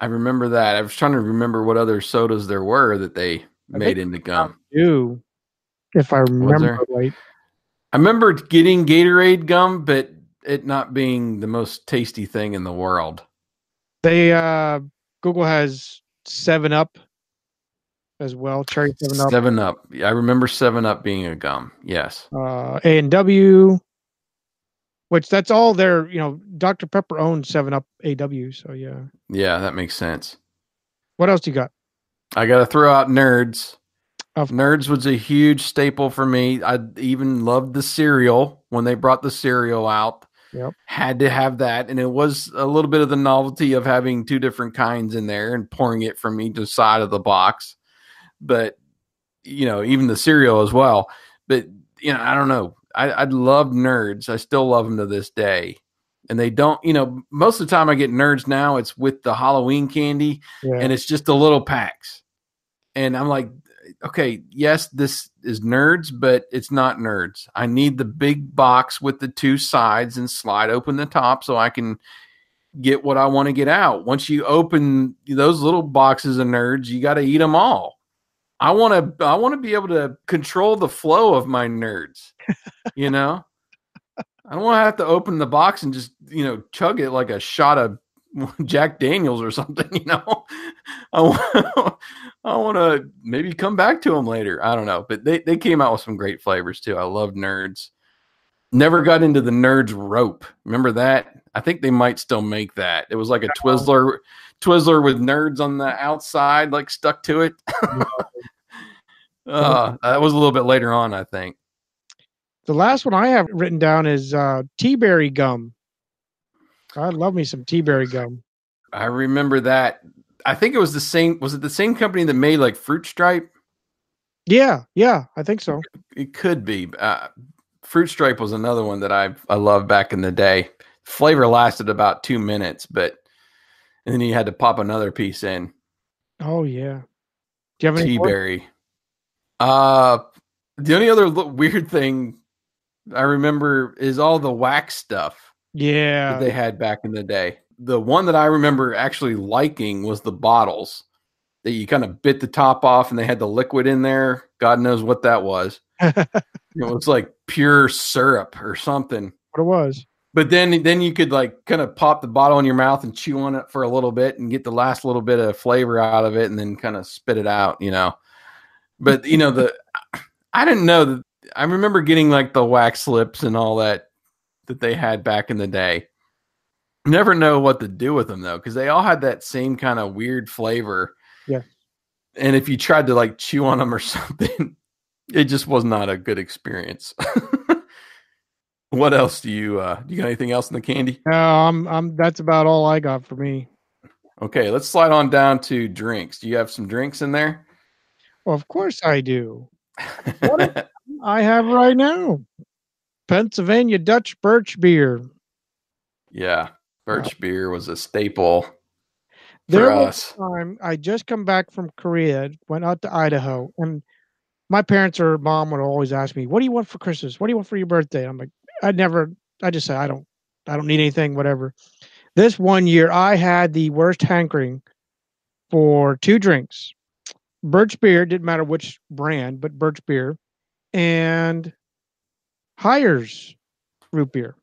I remember that. I was trying to remember what other sodas there were that they made into gum. Do if I remember right. I remember getting Gatorade gum, but it not being the most tasty thing in the world. They uh, Google has Seven Up as well, cherry Seven Up, Seven Up. I remember Seven Up being a gum. Yes. uh, A and W, which that's all their. You know, Dr Pepper owns Seven Up AW. So yeah. Yeah, that makes sense. What else do you got? I got to throw out Nerds. Of- Nerds was a huge staple for me. I even loved the cereal when they brought the cereal out. Yep. Had to have that. And it was a little bit of the novelty of having two different kinds in there and pouring it from each side of the box. But, you know, even the cereal as well. But, you know, I don't know. I, I love Nerds. I still love them to this day. And they don't, you know, most of the time I get Nerds now, it's with the Halloween candy Yeah. and it's just the little packs. And I'm like, okay, yes, this is nerds, but it's not nerds. I need the big box with the two sides and slide open the top so I can get what I want to get out. Once you open those little boxes of nerds, you got to eat them all. I want to I want to be able to control the flow of my nerds. You know, I don't want to have to open the box and just you know chug it like a shot of Jack Daniels or something. You know, I want I want to maybe come back to them later. I don't know, but they they came out with some great flavors too. I love nerds. Never got into the nerds rope. Remember that? I think they might still make that. It was like a oh. Twizzler, Twizzler with nerds on the outside, like stuck to it. uh, that was a little bit later on, I think. The last one I have written down is uh, tea berry gum. I love me some tea berry gum. I remember that. I think it was the same. Was it the same company that made like Fruit Stripe? Yeah, yeah, I think so. It could be. Uh, Fruit Stripe was another one that I I loved back in the day. Flavor lasted about two minutes, but and then you had to pop another piece in. Oh yeah. Do you have any tea berry. Uh, the only other lo- weird thing I remember is all the wax stuff Yeah. they had back in the day. The one that I remember actually liking was the bottles that you kind of bit the top off and they had the liquid in there. God knows what that was. It was like pure syrup or something. what it was. But then then you could like kind of pop the bottle in your mouth and chew on it for a little bit and get the last little bit of flavor out of it and then kind of spit it out, you know. But you know the I didn't know that I remember getting like the wax lips and all that that they had back in the day. Never know what to do with them though because they all had that same kind of weird flavor. Yeah. And if you tried to like chew on them or something, it just was not a good experience. what else do you uh do you got anything else in the candy? No, I'm I'm that's about all I got for me. Okay, let's slide on down to drinks. Do you have some drinks in there? Well, of course I do. What I have right now. Pennsylvania Dutch Birch beer. yeah, birch beer was a staple for There was us. time I just come back from Korea, went out to Idaho, and my parents or mom would always ask me, "What do you want for Christmas? What do you want for your birthday?" I'm like, I never. I just say I don't. I don't need anything. Whatever. This one year, I had the worst hankering for two drinks: Birch beer. Didn't matter which brand, but Birch beer, and Hires root beer.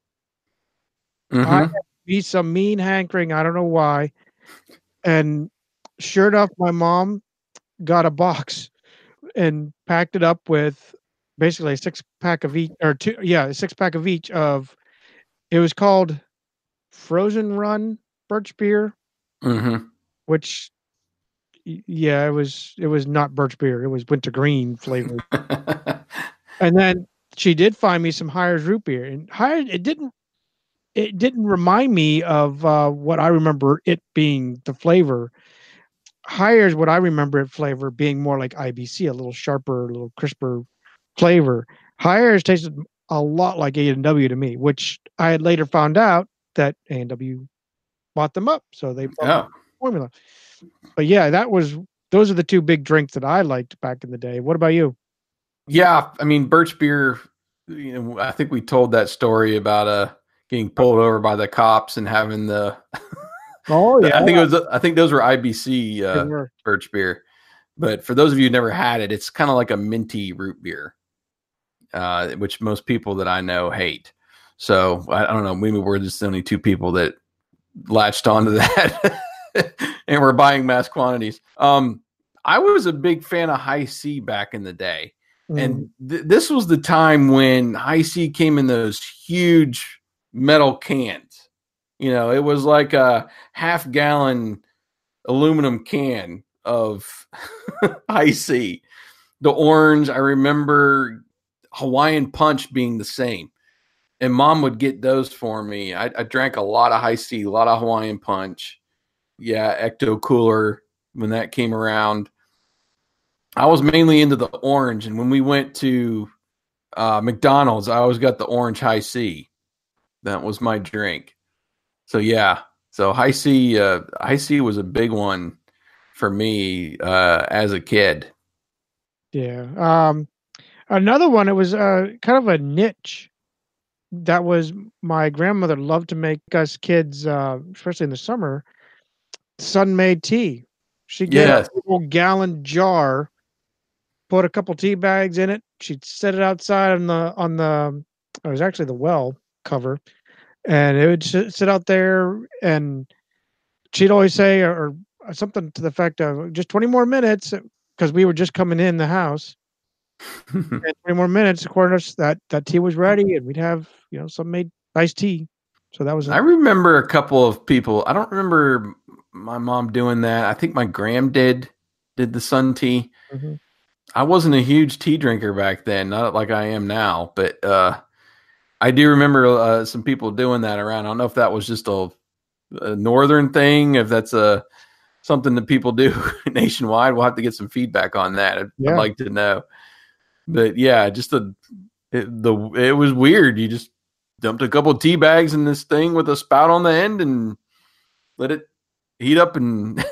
Mhm. be some mean hankering. I don't know why. And sure enough, my mom got a box and packed it up with basically a six pack of each, or two, yeah, a six pack of each of. It was called Frozen Run Birch beer, Mhm. which, yeah, it was it was not birch beer. It was wintergreen flavored. and then she did find me some Hires root beer, and Hires it didn't it didn't remind me of uh, what I remember it being the flavor. Hires what I remember it flavor being more like IBC, a little sharper, a little crisper flavor. Hires tasted a lot like A and W to me, which I had later found out that A and W bought them up, so they bought oh, formula. But yeah, that was those are the two big drinks that I liked back in the day. What about you? yeah. I mean, birch beer. You know, I think we told that story about uh getting pulled over by the cops and having the. Oh yeah, I think it was. I think those were IBC uh, were. birch beer. But for those of you who never had it, it's kind of like a minty root beer, uh, which most people that I know hate. So I, I don't know. Maybe we're just the only two people that latched onto that and we're buying mass quantities. Um, I was a big fan of Hi-C back in the day, Mm. and th- this was the time when Hi-C came in those huge metal cans. You know, it was like a half gallon aluminum can of Hi-C. The orange, I remember Hawaiian Punch being the same. And mom would get those for me. I, I drank a lot of Hi-C, a lot of Hawaiian Punch. Yeah, Ecto Cooler when that came around. I was mainly into the orange. And when we went to uh, McDonald's, I always got the orange Hi-C. That was my drink. So yeah, so Hi-C, uh, Hi-C was a big one for me uh, as a kid. Yeah. Um, another one. It was uh, kind of a niche. That was my grandmother loved to make us kids, uh, especially in the summer, sun made tea. She get Yes. a little gallon jar put a couple tea bags in it. She'd set it outside on the on the it was actually the well cover, and it would sit, sit out there. And she'd always say, or, or something to the effect of, "Just twenty more minutes," because we were just coming in the house. and twenty more minutes, of course, that that tea was ready, and we'd have you know some made iced tea. So that was. I remember a couple of people. I don't remember my mom doing that. I think my gram did did the sun tea. Mm-hmm. I wasn't a huge tea drinker back then, not like I am now, but uh, I do remember uh, some people doing that around. I don't know if that was just a, a northern thing, if that's a something that people do nationwide. We'll have to get some feedback on that. I'd, Yeah. I'd like to know. But yeah, just the it, the it was weird. You just dumped a couple of tea bags in this thing with a spout on the end and let it heat up and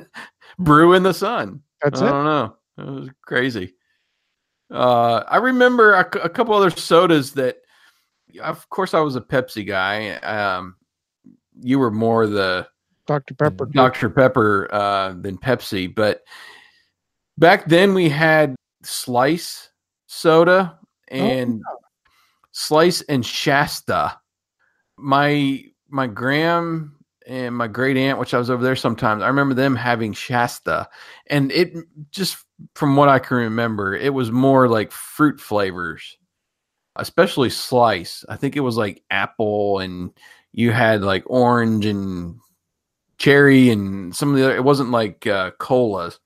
brew in the sun. That's I it. don't know. It was crazy. Uh, I remember a, a couple other sodas that, of course, I was a Pepsi guy. Um, you were more the Dr. Pepper. Dr. Pepper uh, than Pepsi, but back then we had Slice soda and Slice and Shasta. My my gram and my great aunt, which I was over there sometimes, I remember them having Shasta, and it just from what I can remember, it was more like fruit flavors, especially Slice. I think it was like apple, and you had like orange and cherry and some of the other. It wasn't like uh, colas.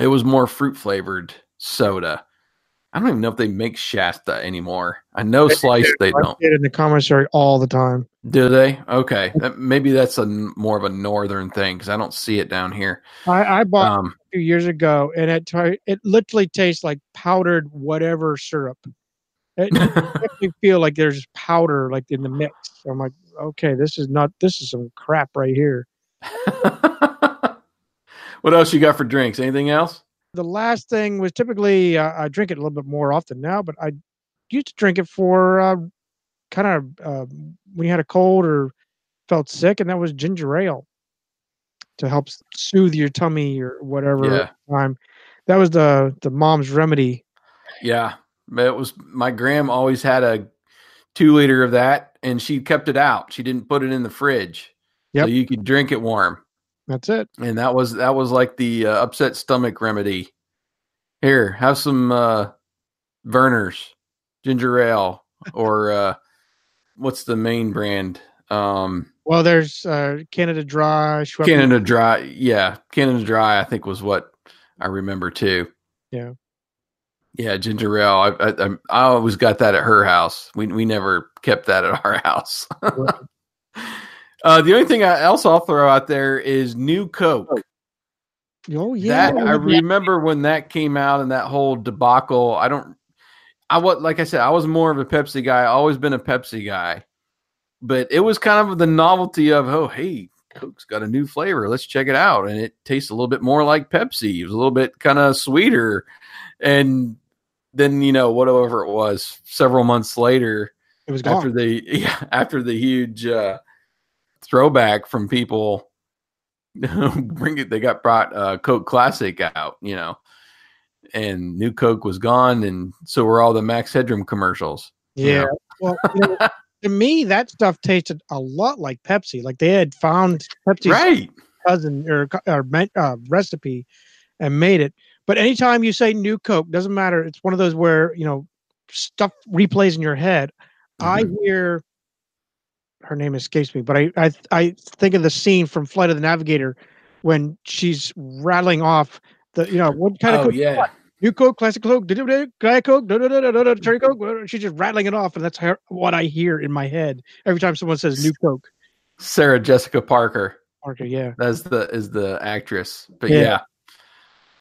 It was more fruit flavored soda. I don't even know if they make Shasta anymore. I know Slice they I don't. in the commissary all the time. Do they? Okay, That- maybe that's a more of a northern thing because I don't see it down here. I, I bought Um, a few years ago, and it tri- it literally tastes like powdered whatever syrup. It makes me feel like there's powder like in the mix. I'm like, okay, this is not this is some crap right here. what else you got for drinks? Anything else? The last thing was typically uh, I drink it a little bit more often now, but I used to drink it for uh, kind of uh, when you had a cold or felt sick, and that was ginger ale to help soothe your tummy or whatever. Yeah. Time that was the the mom's remedy. Yeah, it was my gram always had a two liter of that, and she kept it out. She didn't put it in the fridge, Yep. so you could drink it warm. That's it. and that was that was like the uh, upset stomach remedy. Here, have some uh Vernors ginger ale or uh what's the main brand? Um Well, there's uh, Canada Dry, Schweppes. Canada Dry. Yeah, Canada Dry I think was what I remember too. Yeah. Yeah, ginger ale. I I, I- always got that at her house. We we never kept that at our house. Right. Uh, the only thing I, else I'll throw out there is New Coke. Oh yeah, that I remember when that came out and that whole debacle. I don't. I was like I said, I was more of a Pepsi guy. Always been a Pepsi guy, but it was kind of the novelty of oh hey, Coke's got a new flavor. Let's check it out, and it tastes a little bit more like Pepsi. It was a little bit kind of sweeter, and then you know whatever it was. Several months later, it was gone. after the yeah after the huge uh, throwback from people bring it they got brought uh, coke classic out you know and new coke was gone and so were all the max headroom commercials yeah. Well, you know, to me, that stuff tasted a lot like Pepsi. Like they had found Pepsi's right cousin or, or uh, recipe and made it. But anytime you say new Coke, doesn't matter. It's one of those where you know stuff replays in your head. I hear her name escapes me, but I, I I think of the scene from Flight of the Navigator when she's rattling off the you know what kind of oh Coke yeah New Coke, Classic Coke, Diet Coke, Cherry Coke. She's just rattling it off, and that's her, what I hear in my head every time someone says New Coke. sarah jessica parker Parker, yeah. that's the is the actress but Yeah. yeah,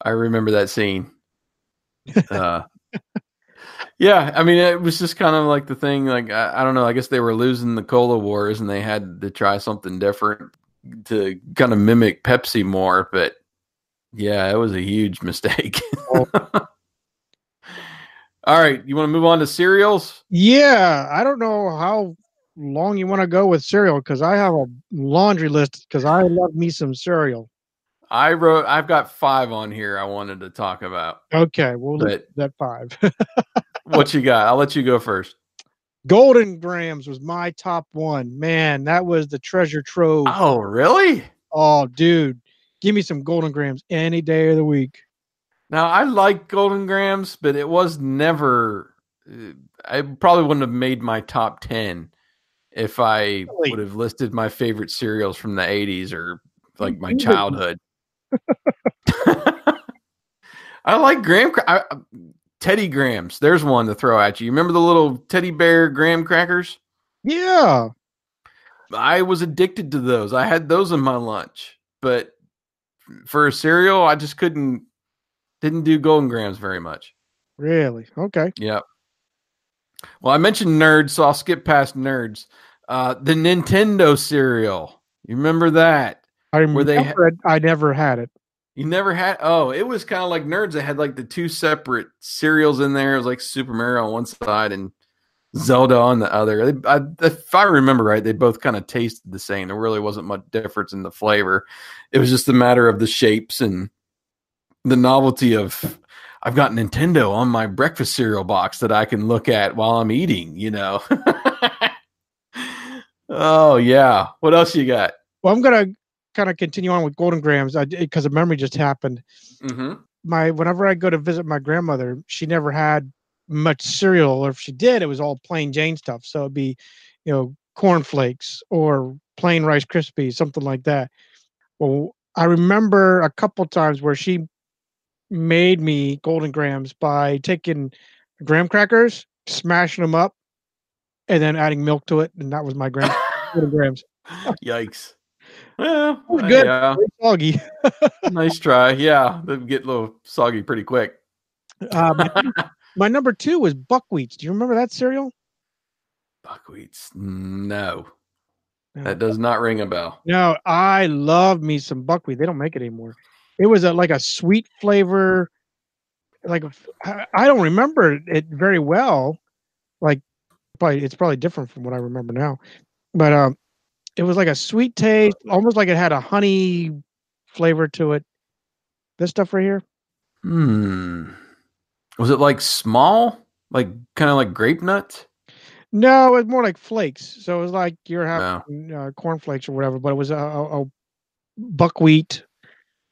i remember that scene uh yeah i mean it was just kind of like the thing like I, I don't know i guess they were losing the cola wars and they had to try something different to kind of mimic pepsi more but yeah it was a huge mistake Oh. all right you want to move on to cereals Yeah, I don't know how long you want to go with cereal because I have a laundry list because I love me some cereal. I wrote. I've got five on here. I wanted to talk about. Okay, we'll But that five. what you got? I'll let you go first. Golden Grahams was my top one. Man, that was the treasure trove. Oh, really? Oh, dude, give me some Golden Grahams any day of the week. Now I like Golden Grahams, but it was never. uh, I probably wouldn't have made my top ten if I Really? would have listed my favorite cereals from the '80s or like my childhood. I like graham. I, Teddy Grahams. There's one to throw at you. You remember the little teddy bear graham crackers? Yeah, I was addicted to those. I had those in my lunch, but for a cereal, I just couldn't. Didn't do Golden Grahams very much. really. Okay. Yep. Well, I mentioned nerds, so I'll skip past nerds. Uh, the Nintendo cereal. You remember that? I remember they ha- I never had it. You never had? Oh, it was kind of like nerds. They had like the two separate cereals in there. It was like Super Mario on one side and Zelda on the other. I, if I remember right, they both kind of tasted the same. There really wasn't much difference in the flavor. It was just a matter of the shapes and the novelty of. I've got Nintendo on my breakfast cereal box that I can look at while I'm eating. You know. oh yeah. What else you got? Well, I'm gonna kind of continue on with Golden Grahams because a memory just happened. Mm-hmm. My whenever I go to visit my grandmother, she never had much cereal, or if she did, it was all plain Jane stuff. So it'd be, you know, cornflakes or plain Rice Krispies, something like that. Well, I remember a couple times where she made me Golden Grahams by taking graham crackers, smashing them up, and then adding milk to it, and that was my graham Golden Grahams. Yikes. Well, was good. yeah, soggy. nice try. Yeah, they get a little soggy pretty quick. Uh, my, my number two was buckwheats. Do you remember that cereal? Buckwheats. No, No. that does not ring a bell. No, I love me some buckwheat. They don't make it anymore. It was a, like a sweet flavor. Like I I don't remember it very well. Like probably it's probably different from what I remember now. But um, it was like a sweet taste, almost like it had a honey flavor to it. This stuff right here. Hmm. Was it like small, like kind of like grape nuts? No, it was more like flakes. So it was like you're having uh, cornflakes or whatever, but it was a, a, a buckwheat,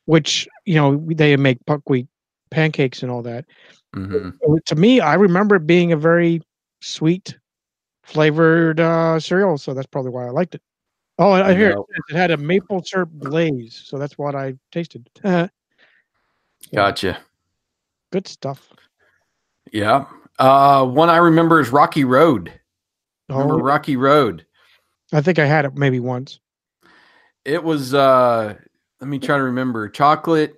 which you know they make buckwheat pancakes and all that. hmm To me, I remember it being a very sweet flavored uh, cereal, so that's probably why I liked it. Oh, I hear it, it had a maple syrup glaze, so that's what I tasted. Gotcha. Good stuff. Yeah. Uh, one I remember is Rocky Road. Remember Oh, Rocky Road? I think I had it maybe once. It was. uh Let me try to remember. Chocolate,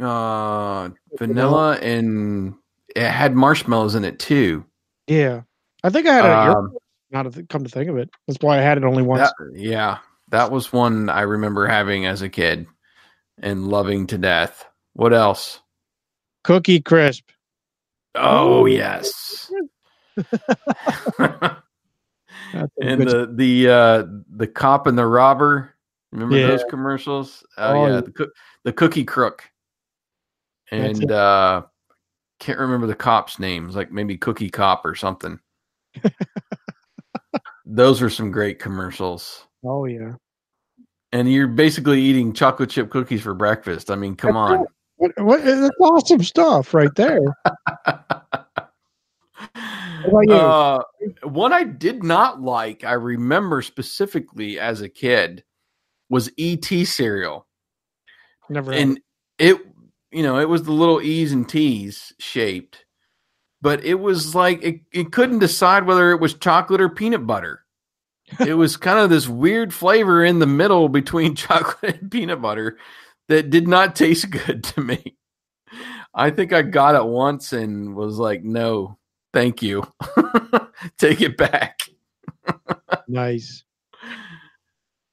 uh, vanilla, and it had marshmallows in it too. Yeah, I think I had it. Um, Now to th- come to think of it, that's why I had it only once. That, yeah, that was one I remember having as a kid and loving to death. What else? Cookie crisp. Oh Ooh. yes. And the the uh the cop and the robber. Remember Yeah. those commercials? Oh, Oh, yeah, yeah. the coo- the cookie crook. And uh can't remember the cop's name. names, like maybe Cookie Cop or something. those are some great commercials. oh yeah. And you're basically eating chocolate chip cookies for breakfast. I mean, come on. What, what, that's awesome stuff right there. Uh, one I did not like, I remember specifically as a kid, was ET cereal. Never. and it you know it was the little e's and t's shaped but it was like it, it couldn't decide whether it was chocolate or peanut butter it was kind of this weird flavor in the middle between chocolate and peanut butter that did not taste good to me i think i got it once and was like no thank you take it back nice.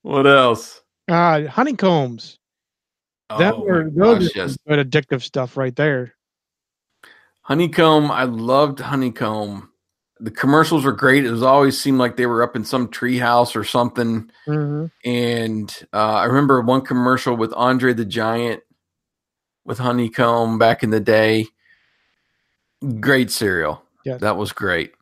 what else Uh, honeycombs. That Oh were those gosh, yes. good addictive stuff right there. Honeycomb, I loved honeycomb. The commercials were great. It was always seemed like they were up in some treehouse or something. hmm And uh, I remember one commercial with Andre the Giant with Honeycomb back in the day. Great cereal. Yes. That was great.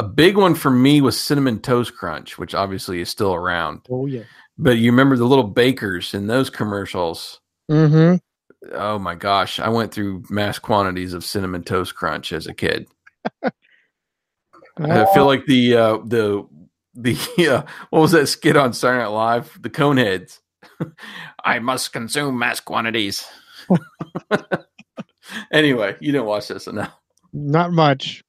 A big one for me was Cinnamon Toast Crunch, which obviously is still around. Oh yeah. But you remember the little bakers in those commercials? Mm-hmm. Oh my gosh, I went through mass quantities of Cinnamon Toast Crunch as a kid. I feel like the uh, the the uh, what was that skit on Saturday Night Live? The Coneheads. I must consume mass quantities. anyway, you didn't watch this enough. Not much.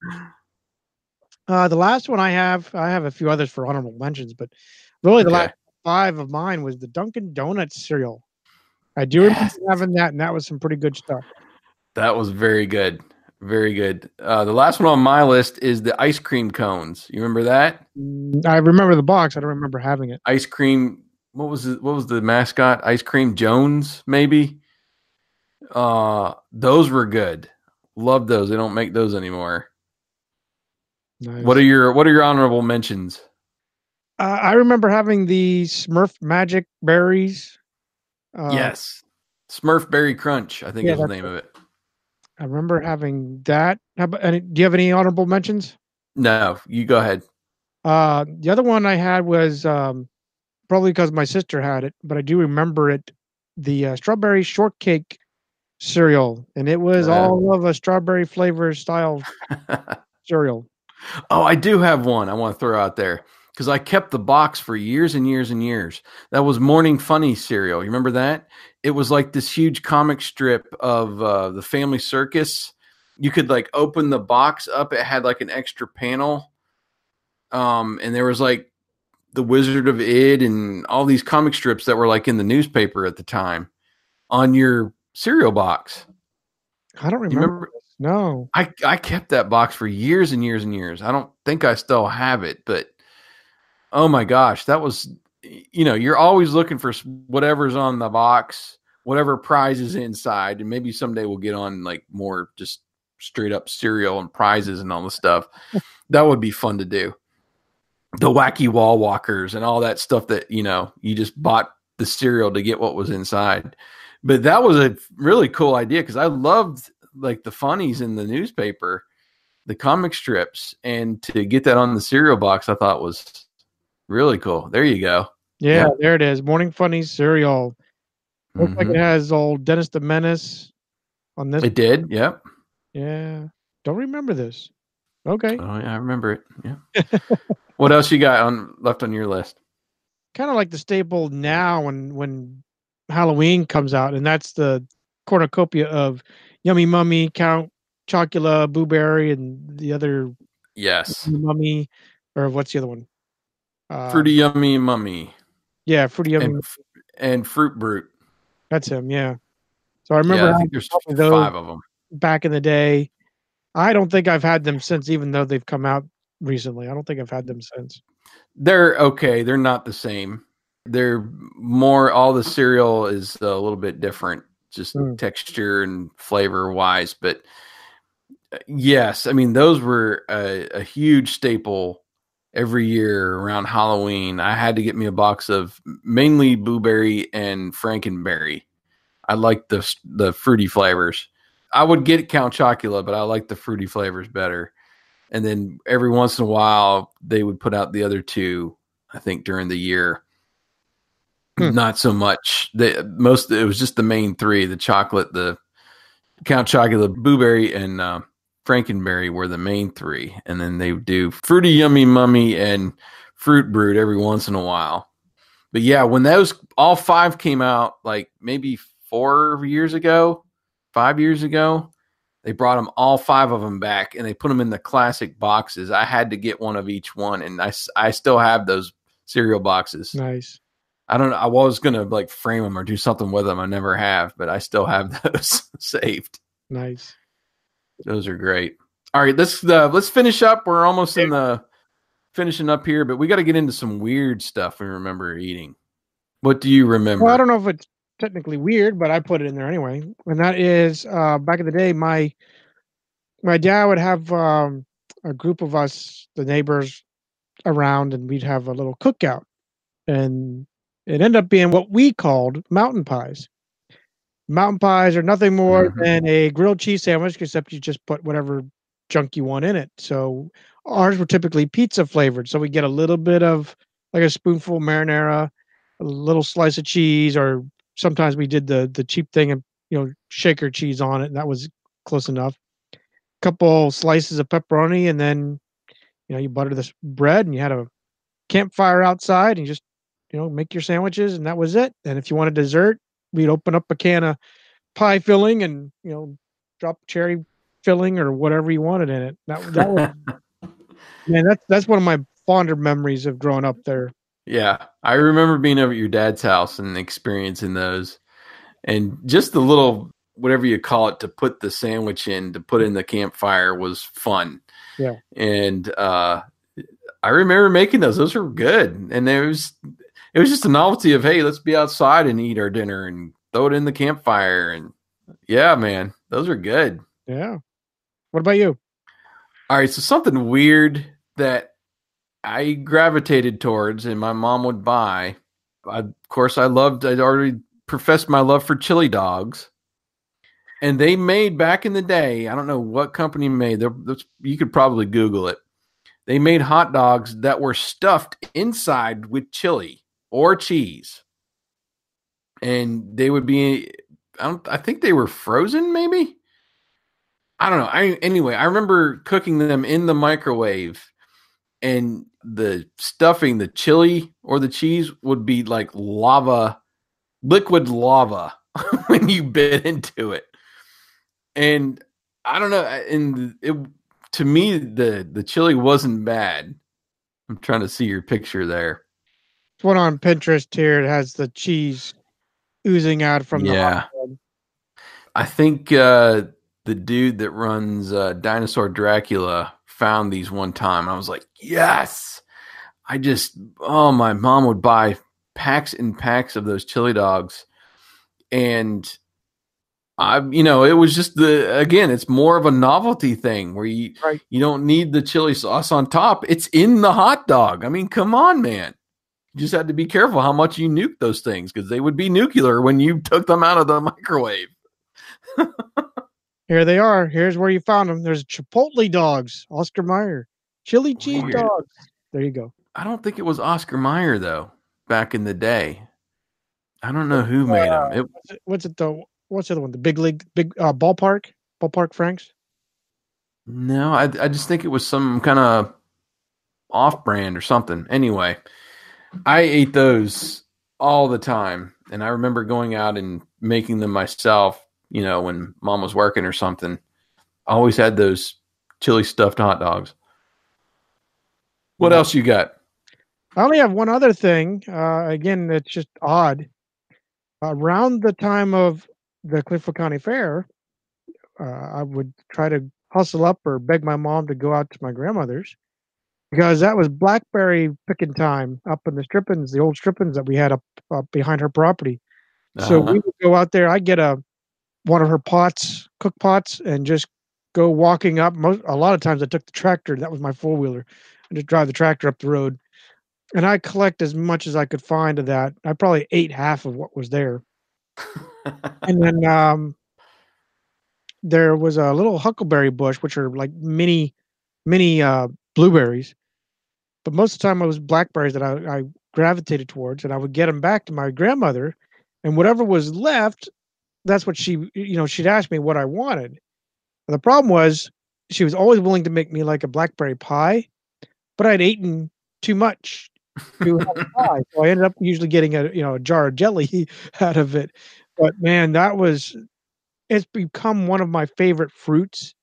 Uh, the last one I have, I have a few others for honorable mentions, but really the Okay. last five of mine was the Dunkin' Donuts cereal. I do remember having that, and that was some pretty good stuff. That was very good, very good. Uh, the last one on my list is the ice cream cones. You remember that Mm, I remember the box. I don't remember having it. ice cream? What was it? What was the mascot? Ice cream Jones, maybe. Uh, those were good. Love those. They don't make those anymore. Nice. What are your What are your honorable mentions? uh, I remember having the Smurf Magic Berries. Uh, yes, Smurf Berry Crunch. I think Yeah, is the name of it. I remember having that. How about, any, do you have any honorable mentions? No, you go ahead. Uh, the other one I had was um, probably because my sister had it, but I do remember it. The uh, strawberry shortcake cereal, and it was Uh. all of a strawberry flavor style cereal. Oh, I do have one I want to throw out there because I kept the box for years and years and years. That was Morning Funny cereal. You remember that? It was like this huge comic strip of uh, the Family Circus. You could like open the box up. It had like an extra panel, um, and there was like the Wizard of Id and all these comic strips that were like in the newspaper at the time on your cereal box. I don't remember. remember? No. I I kept that box for years and years and years. I don't think I still have it, but oh my gosh, that was you know, you're always looking for whatever's on the box, whatever prize is inside, and maybe someday we'll get on like more just straight up cereal and prizes and all the stuff. that would be fun to do. The wacky wall walkers and all that stuff that, you know, you just bought the cereal to get what was inside. But that was a really cool idea because I loved like the funnies in the newspaper, the comic strips, and to get that on the cereal box, I thought was really cool. There you go. Yeah, Yeah. there it is. Morning Funny cereal. Looks like Mhm. it has old Dennis the Menace on this. It did. Yep. Yeah. Don't remember this. Okay. Oh yeah, I remember it. Yeah. what else you got on left on your list? kind of like the staple now when when Halloween comes out, and that's the cornucopia of Yummy Mummy, Count Chocula, Boo Berry, and the other Yes. Mummy, or what's the other one? Uh, Fruity Yummy Mummy yeah, Fruity Yummy. and and Fruit Brute. that's him. Yeah. So I remember yeah, I think there's those. five of them. back in the day. I don't think I've had them since, even though they've come out recently. I don't think I've had them since. They're okay. They're not the same. They're more. All the cereal is a little bit different, just Mm. texture and flavor wise. But uh, yes, I mean those were a, a huge staple every year around Halloween. I had to get me a box of mainly Boo Berry and Frankenberry. I like the the fruity flavors. I would get Count Chocula, but I like the fruity flavors better. And then every once in a while, they would put out the other two. I think during the year, Hmm. not so much. They most it was just the main three: the chocolate, the Count Chocula, Boo Berry, and uh, Frankenberry were the main three. And then they would do fruity, yummy, mummy, and fruit brute every once in a while. But yeah, when those all five came out, like maybe four years ago, five years ago, they brought them all five of them back and they put them in the classic boxes. I had to get one of each one, and I, I still have those cereal boxes. Nice. I don't know. I was gonna like frame them or do something with them. I never have, but I still have those saved. Nice. Those are great. All right, let's uh, let's finish up. We're almost in the finishing up here, but we got to get into some weird stuff we remember eating. What do you remember? Well, I don't know if it's technically weird, but I put it in there anyway. And that is uh, back in the day, my my dad would have um, a group of us, the neighbors around, and we'd have a little cookout. And it ended up being what we called mountain pies. Mountain pies are nothing more Mhm. than a grilled cheese sandwich, except you just put whatever junk you want in it. So ours were typically pizza flavored. So we get a little bit of like a spoonful of marinara, a little slice of cheese, or sometimes we did the the cheap thing and you know shaker cheese on it, and that was close enough. A couple slices of pepperoni, and then you know you butter this bread, and you had a campfire outside, and you just you know make your sandwiches, and that was it. And if you want a dessert, we'd open up a can of pie filling, and you know drop cherry filling or whatever you wanted in it. That that was man, that's that's one of my fonder memories of growing up there. Yeah, I remember being over at your dad's house and experiencing those, and just the little whatever you call it to put the sandwich in to put in the campfire was fun. Yeah. and uh, I remember making those. Those were good, and there was it was just a novelty of hey, let's be outside and eat our dinner and throw it in the campfire, and yeah, man, those are good. Yeah. What about you? All right, so something weird that I gravitated towards and my mom would buy. I, of course, I loved, I'd already professed my love for chili dogs. And they made back in the day, I don't know what company made, there, that's- you could probably Google it. They made hot dogs that were stuffed inside with chili or cheese. And they would be, I don't, I think they were frozen, maybe. I don't know. I anyway, I remember cooking them in the microwave and the stuffing, the chili or the cheese would be like lava, liquid lava when you bit into it. And I don't know, and it to me the the chili wasn't bad. I'm trying to see your picture there. It's one on Pinterest here. It has the cheese oozing out from the Yeah. I think uh, the dude that runs uh, Dinosaur Dracula found these one time. I was like, yes. I just, oh, my mom would buy packs and packs of those chili dogs. And I, you know, it was just the, again, it's more of a novelty thing where you, Right. you don't need the chili sauce on top. It's in the hot dog. I mean, come on, man. You just had to be careful how much you nuke those things because they would be nuclear when you took them out of the microwave. Here they are. Here's where you found them. There's Chipotle dogs, Oscar Mayer, chili cheese Weird. dogs. There you go. I don't think it was Oscar Mayer though. Back in the day, I don't know who made them. It, What's it, what's it the what's the other one? The big league, big uh, ballpark, ballpark Franks. no, I I just think it was some kind of off-brand or something. Anyway, I ate those all the time, and I remember going out and making them myself. You know, when mom was working or something, I always had those chili stuffed hot dogs. What else you got? I only have one other thing. Uh, again, it's just odd. Around the time of the Clearfield County Fair, uh, I would try to hustle up or beg my mom to go out to my grandmother's because that was blackberry picking time up in the strippins, the old strippins that we had up, up behind her property. So Uh-huh. we would go out there. I'd get a one of her pots, cook pots, and just go walking up. Most a lot of times I took the tractor. That was my four wheeler, and just drive the tractor up the road. And I collect as much as I could find of that. I probably ate half of what was there. And then um, there was a little huckleberry bush, which are like mini, mini uh, blueberries. But most of the time, it was blackberries that I, I gravitated towards, and I would get them back to my grandmother, and whatever was left, that's what she, you know, she'd ask me what I wanted. And the problem was, she was always willing to make me like a blackberry pie, but I'd eaten too much to have pie, so I ended up usually getting a, you know, a jar of jelly out of it. But man, that was it's become one of my favorite fruits.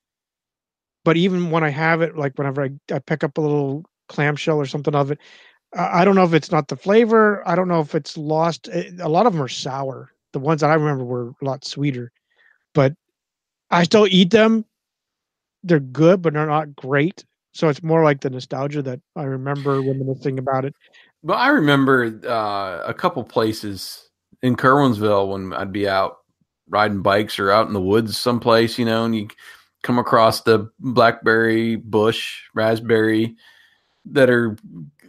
But even when I have it, like whenever I, I pick up a little clamshell or something of it, I don't know if it's not the flavor. I don't know if it's lost. eh, A lot of them are sour. The ones that I remember were a lot sweeter, but I still eat them. They're good, but they're not great. So it's more like the nostalgia that I remember reminiscing about it. But I remember uh, a couple places in Curwensville when I'd be out riding bikes or out in the woods someplace, you know, and you come across the blackberry bush, raspberry that are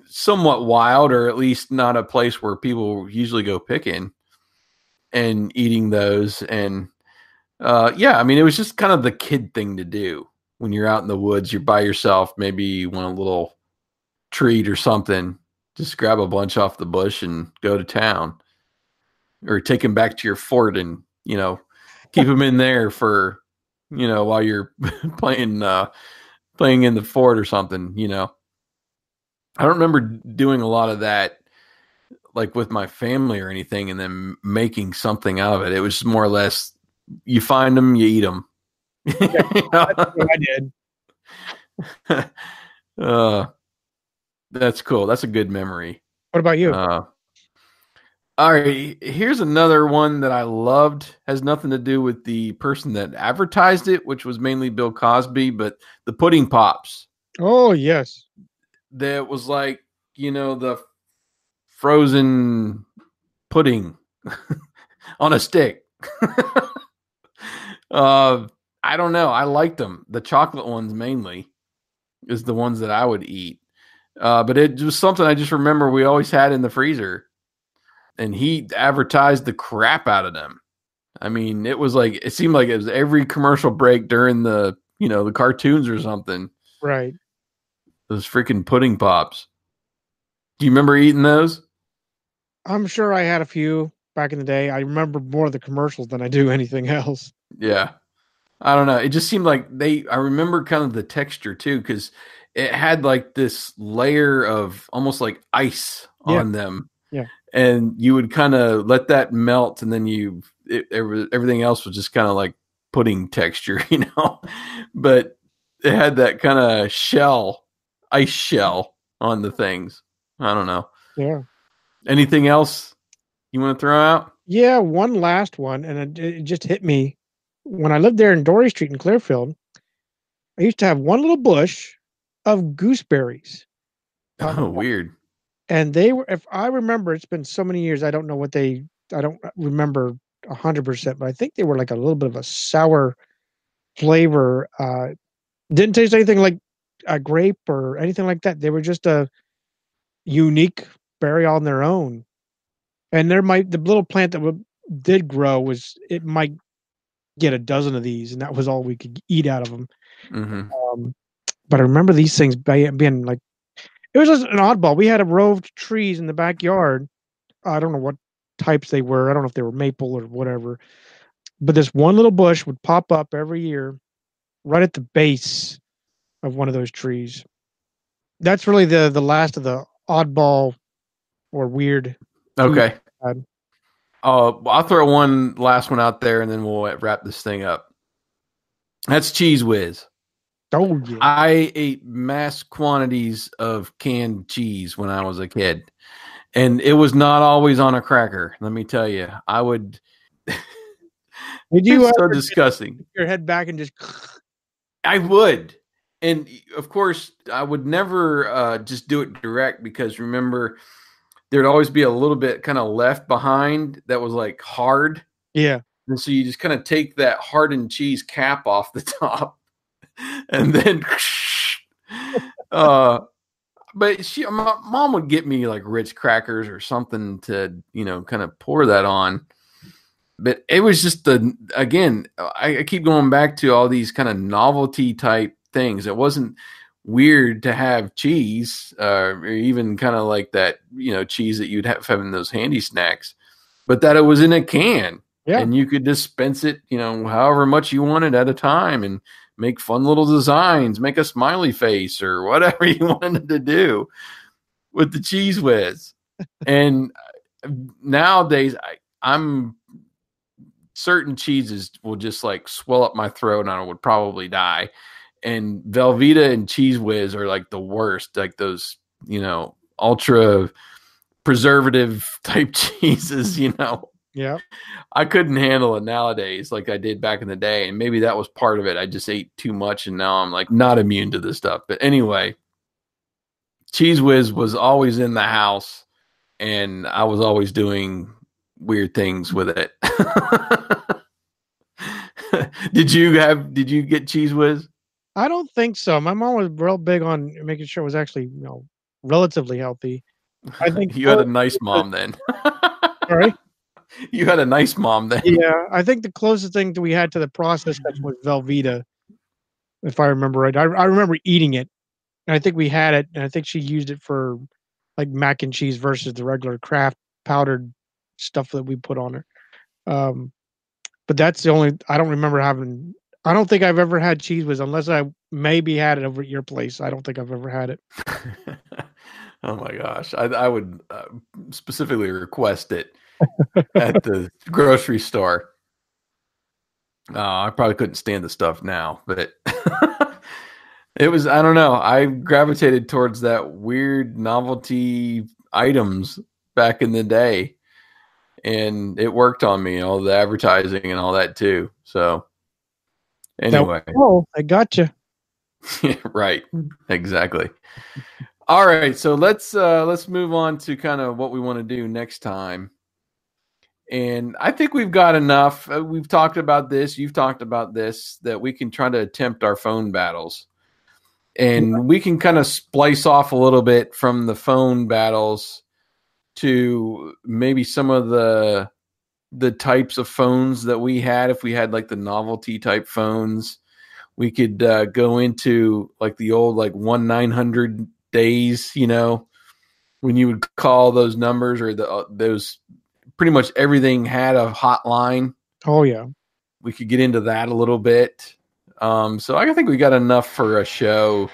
somewhat wild or at least not a place where people usually go picking and eating those and uh, yeah, I mean, it was just kind of the kid thing to do when you're out in the woods. You're by yourself. Maybe you want a little treat or something. Just grab a bunch off the bush and go to town, or take them back to your fort and you know keep them in there for you know while you're playing uh, playing in the fort or something. You know, I don't remember doing a lot of that like with my family or anything and then making something out of it. It was more or less you find them, you eat them. Yeah, that's I did. uh, that's cool. That's a good memory. What about you? Uh, all right, here's another one that I loved. Has nothing to do with the person that advertised it, which was mainly Bill Cosby, but the pudding pops. oh yes. That was like, you know, the frozen pudding on a stick. uh, I don't know. I liked them. The chocolate ones mainly is the ones that I would eat. Uh, but it was something I just remember we always had in the freezer, and he advertised the crap out of them. I mean, it was like it seemed like it was every commercial break during the you know the cartoons or something. Right. Those freaking pudding pops. Do you remember eating those? I'm sure I had a few back in the day. I remember more of the commercials than I do anything else. Yeah. I don't know. It just seemed like they, I remember kind of the texture too, because it had like this layer of almost like ice Yeah. on them. Yeah. And you would kind of let that melt and then you, it, every- everything else was just kind of like pudding texture, you know? But it had that kind of shell, ice shell on the things. I don't know. Yeah. Anything else you want to throw out? Yeah, one last one, and it, it just hit me when I lived there in Dory Street in Clearfield. I used to have one little bush of gooseberries, Oh, weird. and they were. If I remember, it's been so many years. I don't know what they. I don't remember a hundred percent, but I think they were like a little bit of a sour flavor. Uh, didn't taste anything like a grape or anything like that. They were just a unique berry on their own. And there might the little plant that would, did grow was it might get a dozen of these, and that was all we could eat out of them. hmm Um, but I remember these things be- being like it was just an oddball. We had a row of trees in the backyard. I don't know what types they were. I don't know if they were maple or whatever. But this one little bush would pop up every year right at the base of one of those trees. That's really the the last of the oddball or weird. Okay. Uh, I'll throw one last one out there, and then we'll wrap this thing up. That's Cheez Whiz. Oh yeah. I ate mass quantities of canned cheese when I was a kid, and it was not always on a cracker. Let me tell you, I would. Did you so disgusting. your head back and just I would. And of course, I would never uh, just do it direct because remember, there'd always be a little bit kind of left behind that was like hard. yeah And so you just kind of take that hardened cheese cap off the top and then, uh, but she, my mom would get me like Ritz crackers or something to, you know, kind of pour that on. But it was just the, again, I, I keep going back to all these kind of novelty type things. It wasn't weird to have cheese, uh, or even kind of like that, you know, cheese that you'd have having those handy snacks, but that it was in a can Yeah. and you could dispense it, you know, however much you wanted at a time and make fun little designs, make a smiley face or whatever you wanted to do with the cheez whiz. and uh, nowadays, I, I'm certain cheeses will just like swell up my throat and I would probably die. And Velveeta and Cheez Whiz are like the worst, like those, you know, ultra preservative type cheeses, you know. yeah I couldn't handle it nowadays like I did back in the day. And maybe that was part of it. I just ate too much and now I'm like not immune to this stuff. But anyway, Cheez Whiz was always in the house and I was always doing weird things with it. did you have? Did you get cheez whiz? I don't think so. My mom was real big on making sure it was actually, you know, relatively healthy. I think you had a nice mom then. Sorry. You had a nice mom then. Yeah, I think the closest thing that we had to the processed stuff was Velveeta, if I remember right. I, I remember eating it, and I think we had it, and I think she used it for like mac and cheese versus the regular Kraft powdered stuff that we put on her. Um, but that's the only I don't remember having. I don't think I've ever had cheez whiz unless I maybe had it over at your place. I don't think I've ever had it. oh my gosh, I, I would uh, specifically request it at the grocery store. Uh, I probably couldn't stand the stuff now, but it was I don't know. I gravitated towards that weird novelty items back in the day, and it worked on me. All the advertising and all that too. So anyway, oh, I got you. right. Exactly. All right, so let's uh let's move on to kind of what we want to do next time. And I think we've got enough. Uh, we've talked about this, you've talked about this that we can try to attempt our phone battles. And we can kind of splice off a little bit from the phone battles to maybe some of the the types of phones that we had if we had like the novelty type phones we could uh, go into like the old like one nine hundred days, you know, when you would call those numbers or the uh, those pretty much everything had a hotline. Oh yeah, we could get into that a little bit. Um, so I think we got enough for a show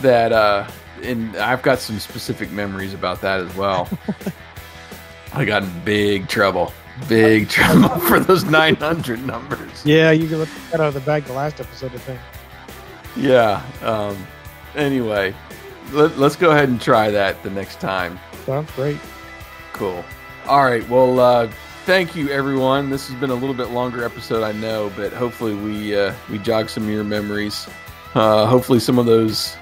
that uh and I've got some specific memories about that as well. I got in big trouble big trouble for those 900 numbers. Yeah, you can look that out of the bag the last episode, I think. Yeah. Um, anyway, let, us go ahead and try that the next time. Sounds great. Cool. All right. Well, uh, thank you, everyone. This has been a little bit longer episode, I know, but hopefully we uh, we jog some of your memories. Uh, hopefully, some of those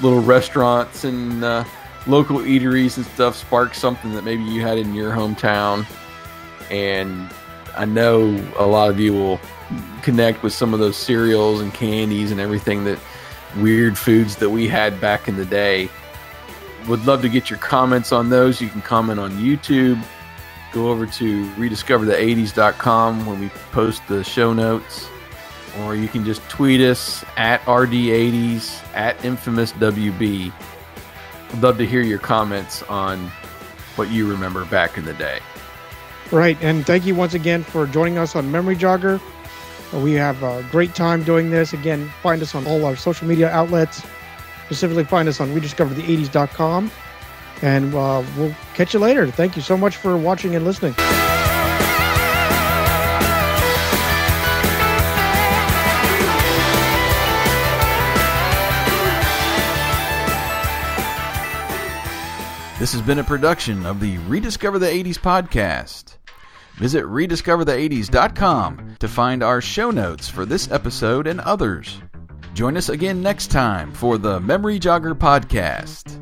little restaurants and uh, local eateries and stuff spark something that maybe you had in your hometown and I know a lot of you will connect with some of those cereals and candies and everything that weird foods that we had back in the day. Would love to get your comments on those. You can comment on YouTube. Go over to rediscoverthe80s.com when we post the show notes. Or you can just tweet us at RD80s at InfamousWB. I'd love to hear your comments on what you remember back in the day. Right. And thank you once again for joining us on Memory Jogger. We have a great time doing this. Again, find us on all our social media outlets. Specifically, find us on rediscoverthe80s.com. And uh, we'll catch you later. Thank you so much for watching and listening. This has been a production of the Rediscover the 80s podcast. Visit rediscoverthe80s.com to find our show notes for this episode and others. Join us again next time for the Memory Jogger podcast.